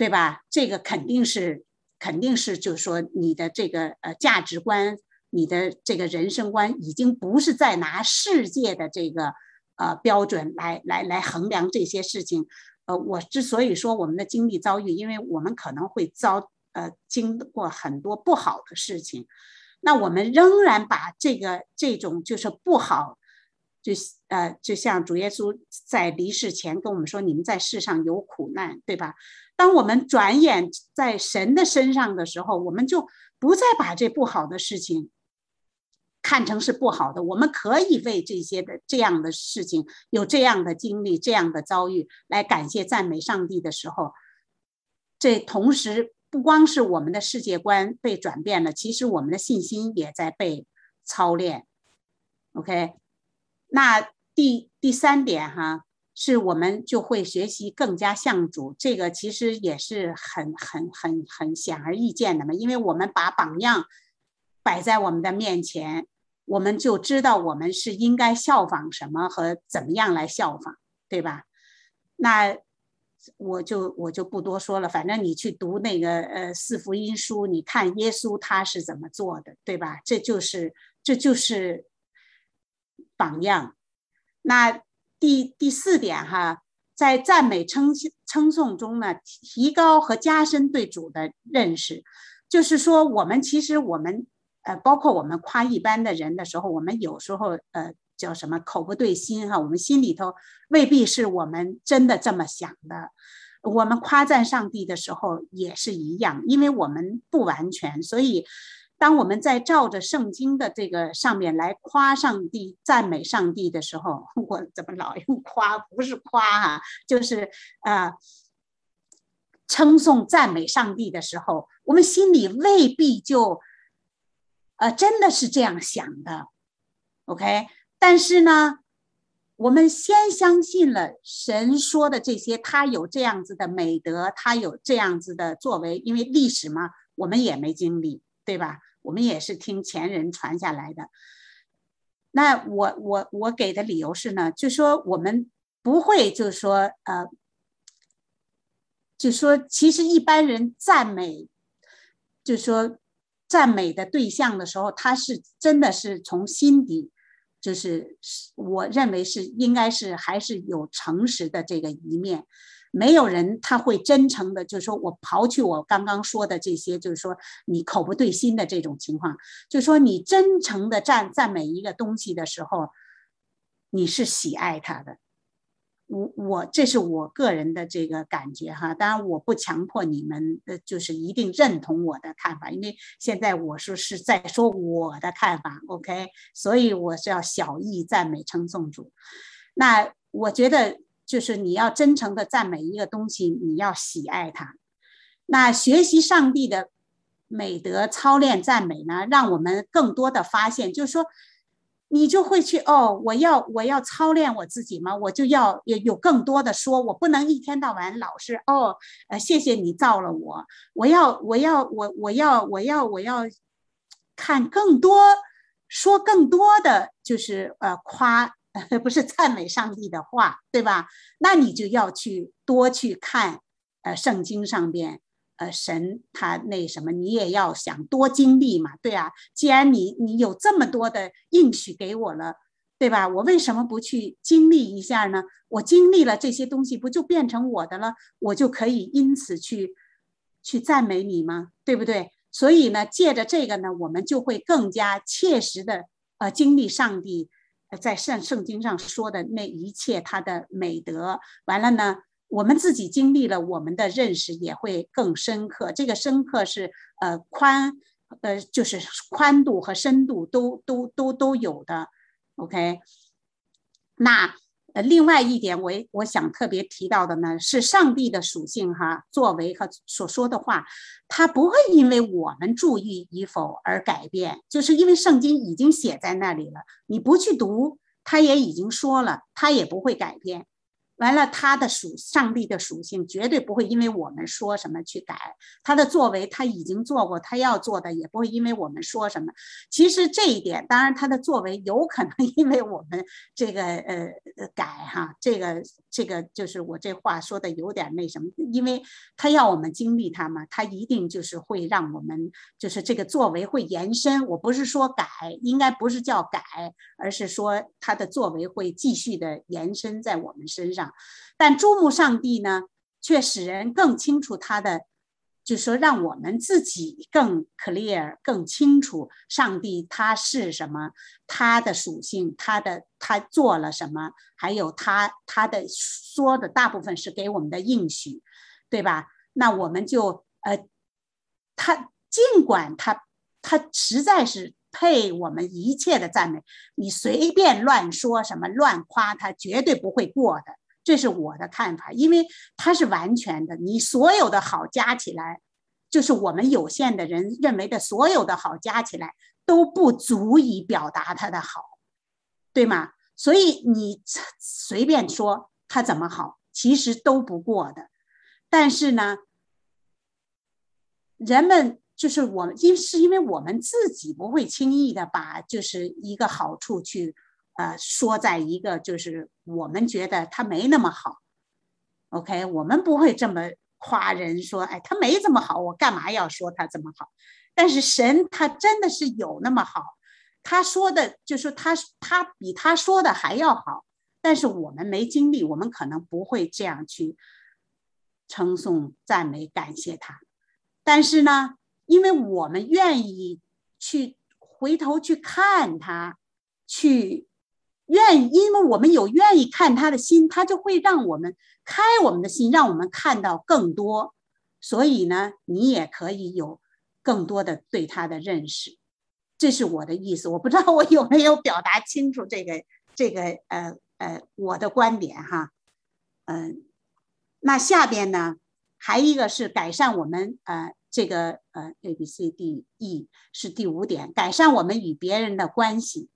对吧？这个肯定是肯定是，就是说你的这个呃价值观。你的这个人生观已经不是在拿世界的这个呃标准来来来衡量这些事情，呃，我之所以说我们的经历遭遇，因为我们可能会遭呃经过很多不好的事情，那我们仍然把这个这种就是不好，就呃就像主耶稣在离世前跟我们说，你们在世上有苦难，对吧？当我们转眼在神的身上的时候，我们就不再把这不好的事情。看成是不好的，我们可以为这些的这样的事情有这样的经历、这样的遭遇来感谢、赞美上帝的时候，这同时不光是我们的世界观被转变了，其实我们的信心也在被操练。OK，那第第三点哈，是我们就会学习更加向主，这个其实也是很很很很显而易见的嘛，因为我们把榜样摆在我们的面前。我们就知道我们是应该效仿什么和怎么样来效仿，对吧？那我就我就不多说了，反正你去读那个呃四福音书，你看耶稣他是怎么做的，对吧？这就是这就是榜样。那第第四点哈，在赞美称称颂中呢，提高和加深对主的认识，就是说我们其实我们。呃，包括我们夸一般的人的时候，我们有时候呃叫什么口不对心哈，我们心里头未必是我们真的这么想的。我们夸赞上帝的时候也是一样，因为我们不完全，所以当我们在照着圣经的这个上面来夸上帝、赞美上帝的时候，我怎么老用夸？不是夸啊，就是啊，称颂赞美上帝的时候，我们心里未必就。呃，真的是这样想的，OK。但是呢，我们先相信了神说的这些，他有这样子的美德，他有这样子的作为，因为历史嘛，我们也没经历，对吧？我们也是听前人传下来的。那我我我给的理由是呢，就说我们不会，就说，呃，就说其实一般人赞美，就说。赞美的对象的时候，他是真的是从心底，就是我认为是应该是还是有诚实的这个一面。没有人他会真诚的，就是说我刨去我刚刚说的这些，就是说你口不对心的这种情况，就是说你真诚的赞赞美一个东西的时候，你是喜爱他的。我我这是我个人的这个感觉哈，当然我不强迫你们，呃，就是一定认同我的看法，因为现在我说是在说我的看法，OK，所以我是要小意赞美称颂主。那我觉得就是你要真诚的赞美一个东西，你要喜爱它。那学习上帝的美德，操练赞美呢，让我们更多的发现，就是说。你就会去哦，我要我要操练我自己嘛？我就要有有更多的说，我不能一天到晚老是哦，呃，谢谢你造了我，我要我要我我要我要我要看更多，说更多的就是呃夸，不是赞美上帝的话，对吧？那你就要去多去看，呃，圣经上边。呃，神他那什么，你也要想多经历嘛，对啊。既然你你有这么多的应许给我了，对吧？我为什么不去经历一下呢？我经历了这些东西，不就变成我的了？我就可以因此去去赞美你吗？对不对？所以呢，借着这个呢，我们就会更加切实的呃经历上帝在圣圣经上说的那一切他的美德。完了呢，我们自己经历了，我们的认识也会更深刻。这个深刻是呃宽呃就是宽度和深度都都都都有的。OK，那呃，另外一点，我我想特别提到的呢，是上帝的属性哈，作为和所说的话，他不会因为我们注意与否而改变，就是因为圣经已经写在那里了，你不去读，他也已经说了，他也不会改变。完了，他的属上帝的属性绝对不会因为我们说什么去改他的作为，他已经做过，他要做的也不会因为我们说什么。其实这一点，当然他的作为有可能 因为我们这个呃改哈，这个这个就是我这话说的有点那什么，因为他要我们经历他嘛，他一定就是会让我们就是这个作为会延伸。我不是说改，应该不是叫改，而是说他的作为会继续的延伸在我们身上。但注目上帝呢，却使人更清楚他的，就是说让我们自己更 clear、更清楚上帝他是什么，他的属性，他的他做了什么，还有他他的说的大部分是给我们的应许，对吧？那我们就呃，他尽管他他实在是配我们一切的赞美，你随便乱说什么乱夸他，绝对不会过的。这是我的看法，因为它是完全的，你所有的好加起来，就是我们有限的人认为的所有的好加起来都不足以表达它的好，对吗？所以你 随便说他怎么好，其实都不过的。但是呢，人们就是我们，因是因为我们自己不会轻易的把就是一个好处去。呃，说在一个就是我们觉得他没那么好，OK，我们不会这么夸人说，哎，他没这么好，我干嘛要说他这么好？但是神他真的是有那么好，他说的就是他他比他说的还要好，但是我们没经历，我们可能不会这样去称颂、赞美、感谢他。但是呢，因为我们愿意去回头去看他，去。愿，因为我们有愿意看他的心，他就会让我们开我们的心，让我们看到更多。所以呢，你也可以有更多的对他的认识。这是我的意思，我不知道我有没有表达清楚这个这个呃呃我的观点哈。嗯，那下边呢，还一个是改善我们呃这个呃 A B C D E 是第五点，改善我们与别人的关系。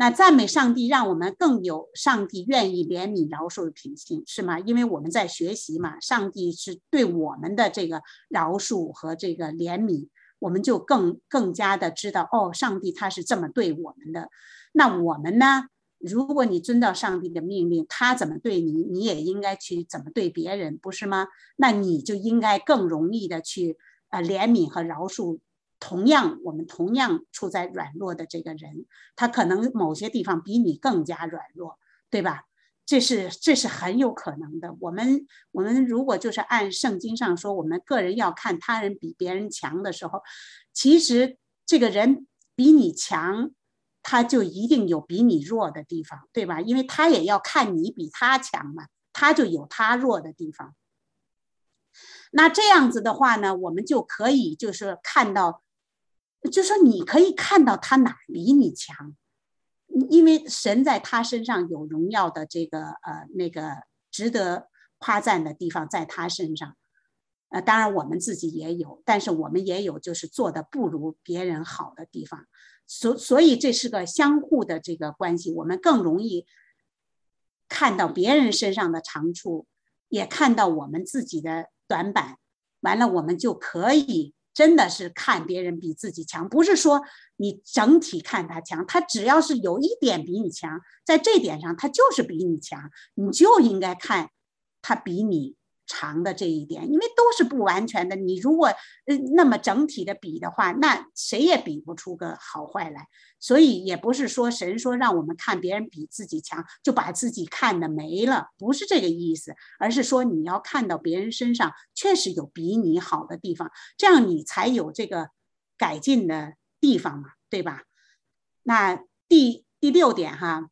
那赞美上帝，让我们更有上帝愿意怜悯饶恕的品性，是吗？因为我们在学习嘛，上帝是对我们的这个饶恕和这个怜悯，我们就更更加的知道，哦，上帝他是这么对我们的。那我们呢？如果你遵照上帝的命令，他怎么对你，你也应该去怎么对别人，不是吗？那你就应该更容易的去呃怜悯和饶恕。同样，我们同样处在软弱的这个人，他可能某些地方比你更加软弱，对吧？这是这是很有可能的。我们我们如果就是按圣经上说，我们个人要看他人比别人强的时候，其实这个人比你强，他就一定有比你弱的地方，对吧？因为他也要看你比他强嘛，他就有他弱的地方。那这样子的话呢，我们就可以就是看到。就说你可以看到他哪比你强，因为神在他身上有荣耀的这个呃那个值得夸赞的地方在他身上，呃当然我们自己也有，但是我们也有就是做的不如别人好的地方，所所以这是个相互的这个关系，我们更容易看到别人身上的长处，也看到我们自己的短板，完了我们就可以。真的是看别人比自己强，不是说你整体看他强，他只要是有一点比你强，在这点上他就是比你强，你就应该看他比你长的这一点，因为都是不完全的。你如果呃那么整体的比的话，那谁也比不出个好坏来。所以也不是说神说让我们看别人比自己强，就把自己看的没了，不是这个意思，而是说你要看到别人身上确实有比你好的地方，这样你才有这个改进的地方嘛，对吧？那第第六点哈。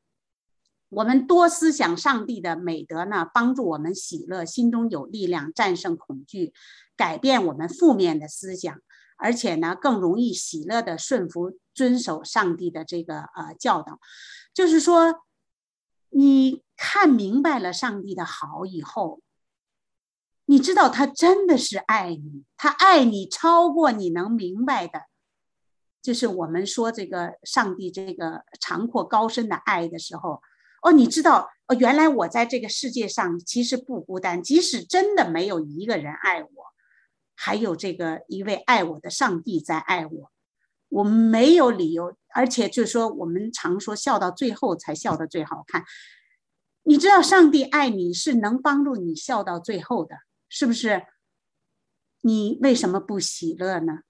我们多思想上帝的美德呢，帮助我们喜乐，心中有力量，战胜恐惧，改变我们负面的思想，而且呢，更容易喜乐的顺服、遵守上帝的这个呃教导。就是说，你看明白了上帝的好以后，你知道他真的是爱你，他爱你超过你能明白的。就是我们说这个上帝这个长阔高深的爱的时候。哦，你知道哦，原来我在这个世界上其实不孤单，即使真的没有一个人爱我，还有这个一位爱我的上帝在爱我，我没有理由。而且就是说，我们常说笑到最后才笑得最好看。你知道，上帝爱你是能帮助你笑到最后的，是不是？你为什么不喜乐呢？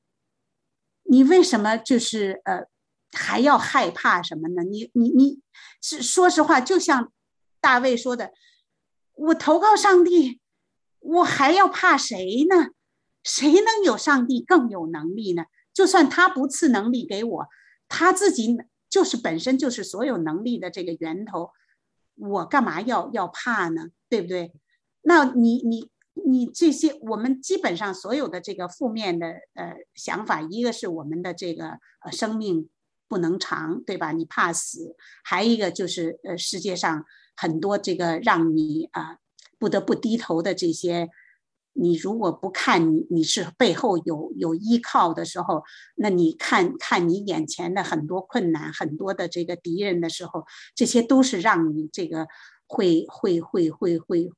你为什么就是呃？还要害怕什么呢？你你你是说实话，就像大卫说的，我投靠上帝，我还要怕谁呢？谁能有上帝更有能力呢？就算他不赐能力给我，他自己就是本身就是所有能力的这个源头，我干嘛要要怕呢？对不对？那你你你这些，我们基本上所有的这个负面的呃想法，一个是我们的这个呃生命。不能长，对吧？你怕死，还一个就是，呃，世界上很多这个让你啊不得不低头的这些，你如果不看你你是背后有有依靠的时候，那你看看你眼前的很多困难，很多的这个敌人的时候，这些都是让你这个会会会会会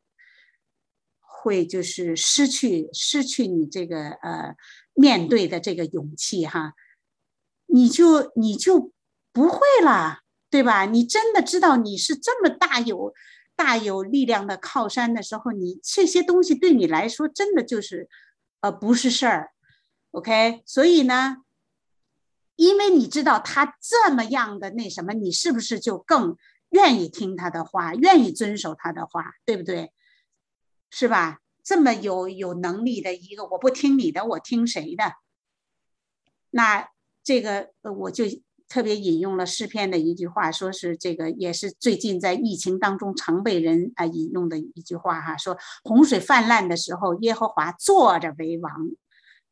会就是失去失去你这个呃面对的这个勇气哈。你就你就不会了，对吧？你真的知道你是这么大有大有力量的靠山的时候，你这些东西对你来说真的就是呃不是事儿，OK？所以呢，因为你知道他这么样的那什么，你是不是就更愿意听他的话，愿意遵守他的话，对不对？是吧？这么有有能力的一个，我不听你的，我听谁的？那。这个呃，我就特别引用了诗篇的一句话，说是这个也是最近在疫情当中常被人啊引用的一句话哈，说洪水泛滥的时候，耶和华坐着为王，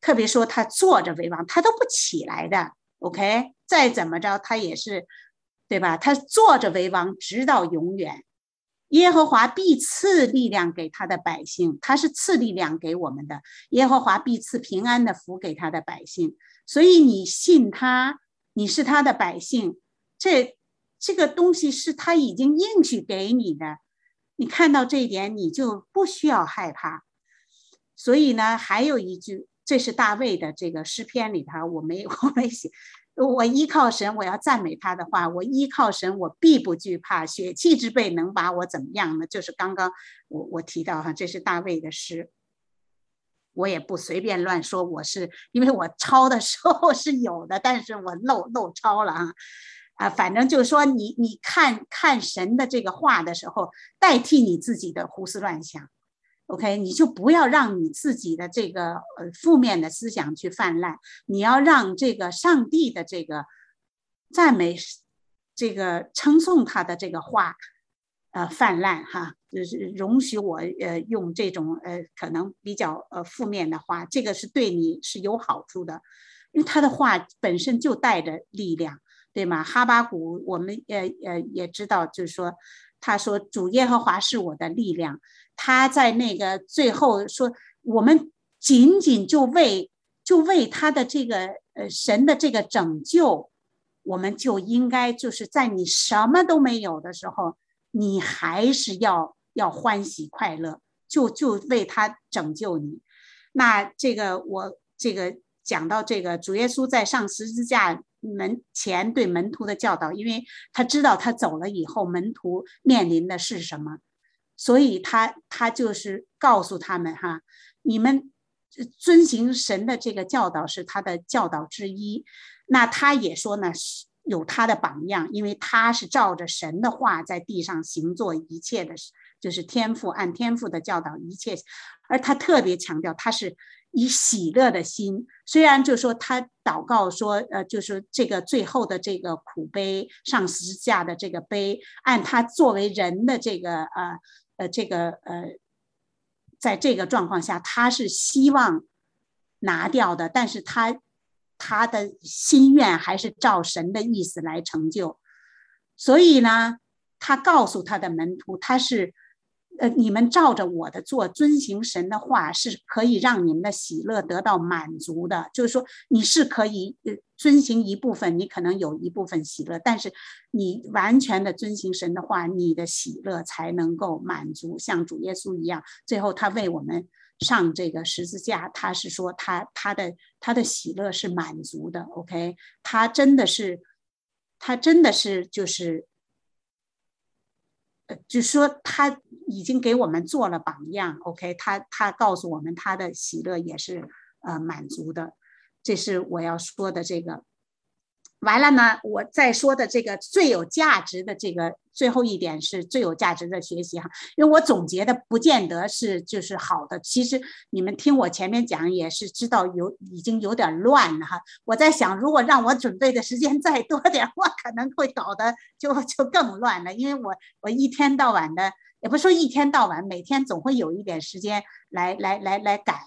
特别说他坐着为王，他都不起来的，OK，再怎么着他也是，对吧？他坐着为王，直到永远。耶和华必赐力量给他的百姓，他是赐力量给我们的。耶和华必赐平安的福给他的百姓。所以你信他，你是他的百姓，这这个东西是他已经应许给你的。你看到这一点，你就不需要害怕。所以呢，还有一句，这是大卫的这个诗篇里头，我没我没写。我依靠神，我要赞美他的话，我依靠神，我必不惧怕。血气之辈能把我怎么样呢？就是刚刚我我提到哈，这是大卫的诗。我也不随便乱说，我是因为我抄的时候是有的，但是我漏漏抄了啊啊，反正就是说，你你看看神的这个话的时候，代替你自己的胡思乱想，OK，你就不要让你自己的这个呃负面的思想去泛滥，你要让这个上帝的这个赞美，这个称颂他的这个话。呃，泛滥哈，就是容许我呃用这种呃可能比较呃负面的话，这个是对你是有好处的，因为他的话本身就带着力量，对吗？哈巴谷我们呃呃也知道，就是说他说主耶和华是我的力量，他在那个最后说我们仅仅就为就为他的这个呃神的这个拯救，我们就应该就是在你什么都没有的时候。你还是要要欢喜快乐，就就为他拯救你。那这个我这个讲到这个主耶稣在上十字架门前对门徒的教导，因为他知道他走了以后门徒面临的是什么，所以他他就是告诉他们哈，你们遵行神的这个教导是他的教导之一。那他也说呢，有他的榜样，因为他是照着神的话在地上行做一切的，就是天赋按天赋的教导一切。而他特别强调，他是以喜乐的心，虽然就说他祷告说，呃，就是这个最后的这个苦悲上十字架的这个悲，按他作为人的这个呃呃这个呃，在这个状况下，他是希望拿掉的，但是他。他的心愿还是照神的意思来成就，所以呢，他告诉他的门徒，他是，呃，你们照着我的做，遵行神的话，是可以让你们的喜乐得到满足的。就是说，你是可以遵行一部分，你可能有一部分喜乐，但是你完全的遵行神的话，你的喜乐才能够满足，像主耶稣一样，最后他为我们。上这个十字架，他是说他他的他的喜乐是满足的，OK，他真的是，他真的是就是，呃，就说他已经给我们做了榜样，OK，他他告诉我们他的喜乐也是呃满足的，这是我要说的这个。完了呢，我再说的这个最有价值的这个最后一点是最有价值的学习哈，因为我总结的不见得是就是好的，其实你们听我前面讲也是知道有已经有点乱了哈。我在想，如果让我准备的时间再多点，我可能会搞得就就更乱了，因为我我一天到晚的，也不说一天到晚，每天总会有一点时间来来来来改。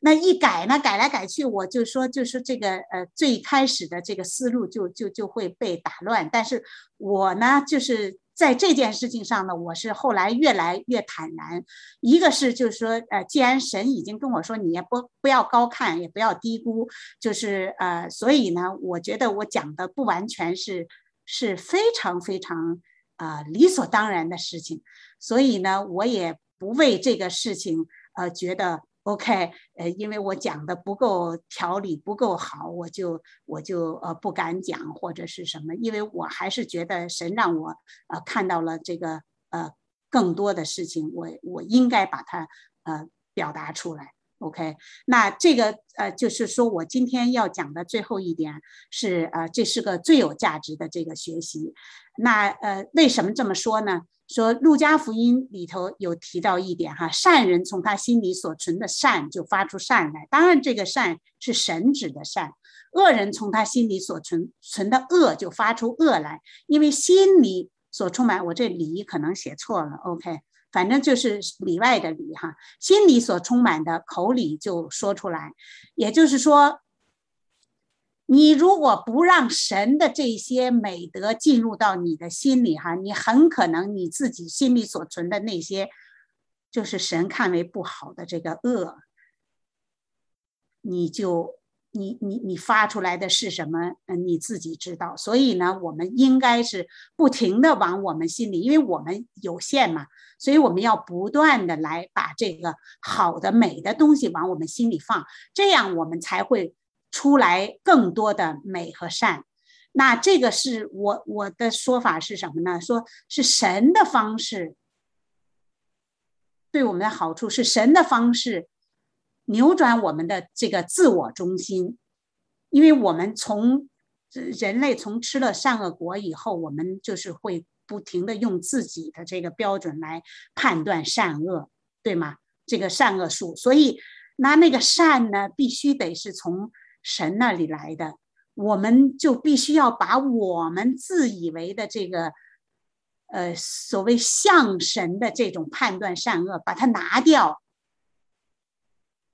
那一改呢，改来改去，我就说，就是这个呃，最开始的这个思路就就就会被打乱。但是我呢，就是在这件事情上呢，我是后来越来越坦然。一个是就是说，呃，既然神已经跟我说，你也不不要高看，也不要低估，就是呃，所以呢，我觉得我讲的不完全是是非常非常啊理所当然的事情。所以呢，我也不为这个事情呃觉得。OK，呃，因为我讲的不够条理不够好，我就我就呃不敢讲或者是什么，因为我还是觉得神让我呃看到了这个呃更多的事情，我我应该把它呃表达出来。OK，那这个呃就是说我今天要讲的最后一点是呃这是个最有价值的这个学习。那呃为什么这么说呢？说《路加福音》里头有提到一点哈，善人从他心里所存的善就发出善来，当然这个善是神指的善；恶人从他心里所存存的恶就发出恶来，因为心里所充满，我这里可能写错了，OK，反正就是里外的里哈，心里所充满的口里就说出来，也就是说。你如果不让神的这些美德进入到你的心里，哈，你很可能你自己心里所存的那些，就是神看为不好的这个恶，你就你你你发出来的是什么？嗯，你自己知道。所以呢，我们应该是不停的往我们心里，因为我们有限嘛，所以我们要不断的来把这个好的美的东西往我们心里放，这样我们才会。出来更多的美和善，那这个是我我的说法是什么呢？说是神的方式对我们的好处是神的方式扭转我们的这个自我中心，因为我们从人类从吃了善恶果以后，我们就是会不停的用自己的这个标准来判断善恶，对吗？这个善恶数，所以那那个善呢，必须得是从。神那里来的，我们就必须要把我们自以为的这个，呃，所谓像神的这种判断善恶，把它拿掉，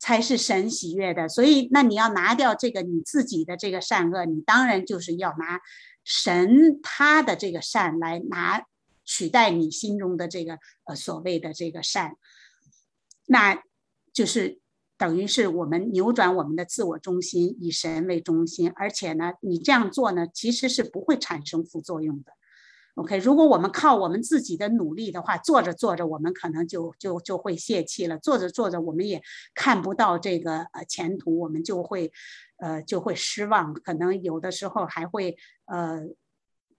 才是神喜悦的。所以，那你要拿掉这个你自己的这个善恶，你当然就是要拿神他的这个善来拿取代你心中的这个呃所谓的这个善，那就是。等于是我们扭转我们的自我中心，以神为中心，而且呢，你这样做呢，其实是不会产生副作用的。OK，如果我们靠我们自己的努力的话，做着做着，我们可能就就就会泄气了；做着做着，我们也看不到这个呃前途，我们就会呃就会失望，可能有的时候还会呃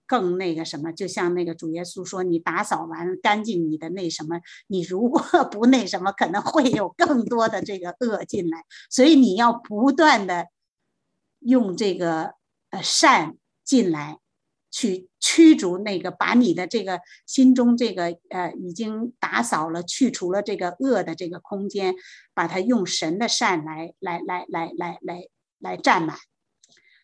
更那个什么，就像那个主耶稣说，你打扫完干净你的那什么，你如果 不那什么，可能会有更多的这个恶进来，所以你要不断的用这个呃善进来，去驱逐那个，把你的这个心中这个呃已经打扫了、去除了这个恶的这个空间，把它用神的善来来来来来来来占满。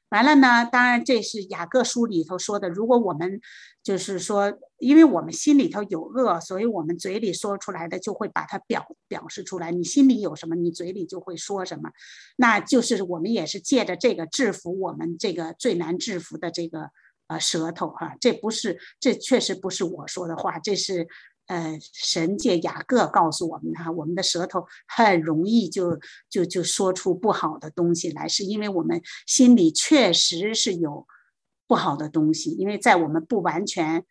完了呢，当然这是雅各书里头说的。如果我们就是说，因为我们心里头有恶，所以我们嘴里说出来的就会把它表表示出来。你心里有什么，你嘴里就会说什么。那就是我们也是借着这个制服我们这个最难制服的这个呃舌头哈。这不是，这确实不是我说的话，这是。呃，神界雅各告诉我们哈，我们的舌头很容易就就就说出不好的东西来，是因为我们心里确实是有不好的东西，因为在我们不完全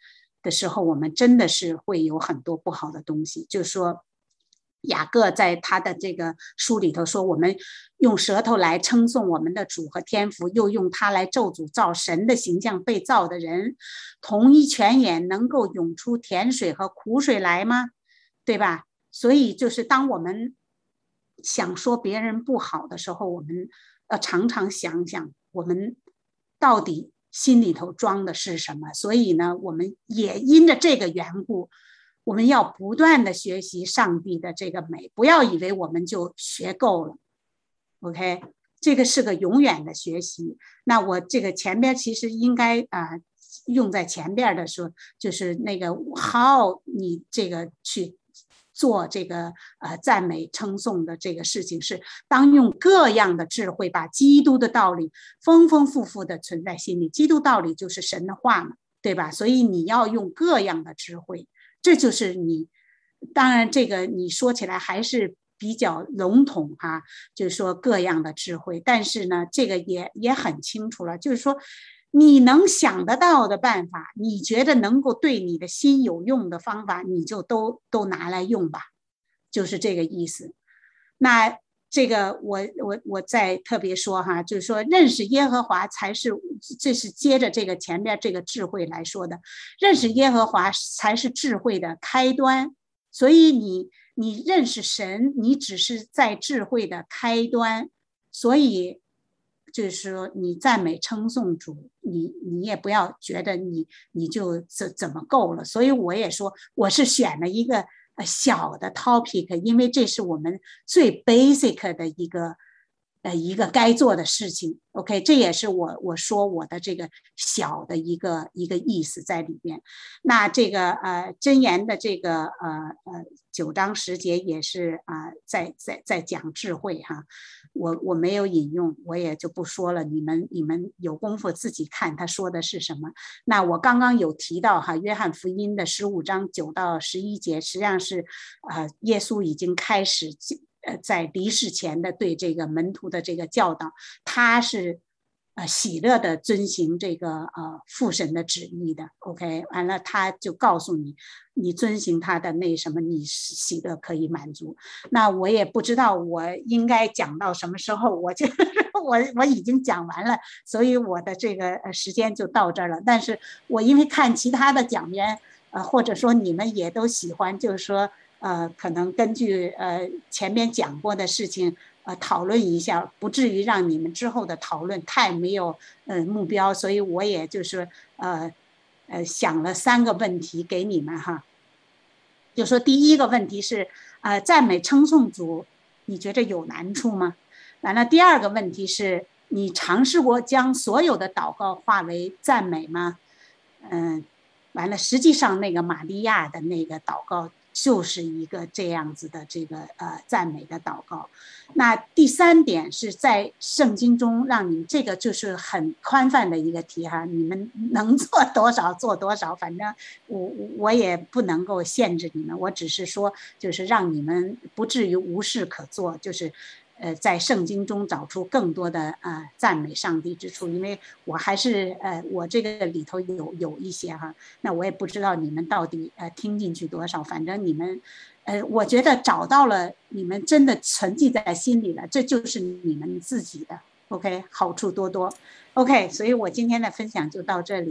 的时候，我们真的是会有很多不好的东西，就说。雅各在他的这个书里头说：“我们用舌头来称颂我们的主和天赋，又用它来咒诅造神的形象被造的人。同一泉眼能够涌出甜水和苦水来吗？对吧？所以就是当我们想说别人不好的时候，我们要常常想想我们到底心里头装的是什么。所以呢，我们也因着这个缘故。”我们要不断的学习上帝的这个美，不要以为我们就学够了，OK？这个是个永远的学习。那我这个前边其实应该啊用在前边的时候，就是那个 how 你这个去做这个呃赞美称颂的这个事情，是当用各样的智慧把基督的道理丰丰富富的存在心里。基督道理就是神的话嘛，对吧？所以你要用各样的智慧。这就是你，当然这个你说起来还是比较笼统哈，就是说各样的智慧，但是呢，这个也也很清楚了，就是说你能想得到的办法，你觉得能够对你的心有用的方法，你就都都拿来用吧，就是这个意思。那。这个我我我再特别说哈，就是说认识耶和华才是，这是接着这个前边这个智慧来说的，认识耶和华才是智慧的开端。所以你你认识神，你只是在智慧的开端。所以就是说你赞美称颂主，你你也不要觉得你你就怎怎么够了。所以我也说我是选了一个。小的 topic，因为这是我们最 basic 的一个呃一个该做的事情。OK，这也是我我说我的这个小的一个一个意思在里边。那这个呃真言的这个呃呃九章十节也是啊在在在讲智慧哈。我我没有引用，我也就不说了。你们你们有功夫自己看他说的是什么。那我刚刚有提到哈，约翰福音的十五章九到十一节，实际上是啊，耶稣已经开始在离世前的对这个门徒的这个教导，他是。呃，喜乐的遵行这个呃父神的旨意的，OK，完了他就告诉你，你遵行他的那什么，你喜乐可以满足。那我也不知道我应该讲到什么时候，我就 我我已经讲完了，所以我的这个时间就到这儿了。但是我因为看其他的讲员，呃，或者说你们也都喜欢，就是说呃，可能根据呃前面讲过的事情。呃，讨论一下，不至于让你们之后的讨论太没有呃目标，所以我也就是呃呃想了三个问题给你们哈，就说第一个问题是呃赞美称颂主，你觉着有难处吗？完了，第二个问题是你尝试过将所有的祷告化为赞美吗？嗯，完了，实际上那个玛利亚的那个祷告。就是一个这样子的这个呃赞美的祷告。那第三点是在圣经中让你这个就是很宽泛的一个题哈，你们能做多少做多少，反正我我也不能够限制你们，我只是说就是让你们不至于无事可做，就是。呃，在圣经中找出更多的呃赞美上帝之处，因为我还是呃我这个里头有有一些哈，那我也不知道你们到底呃听进去多少，反正你们，呃，我觉得找到了，你们真的沉浸在心里了，这就是你们自己的，OK，好处多多，OK，所以我今天的分享就到这里。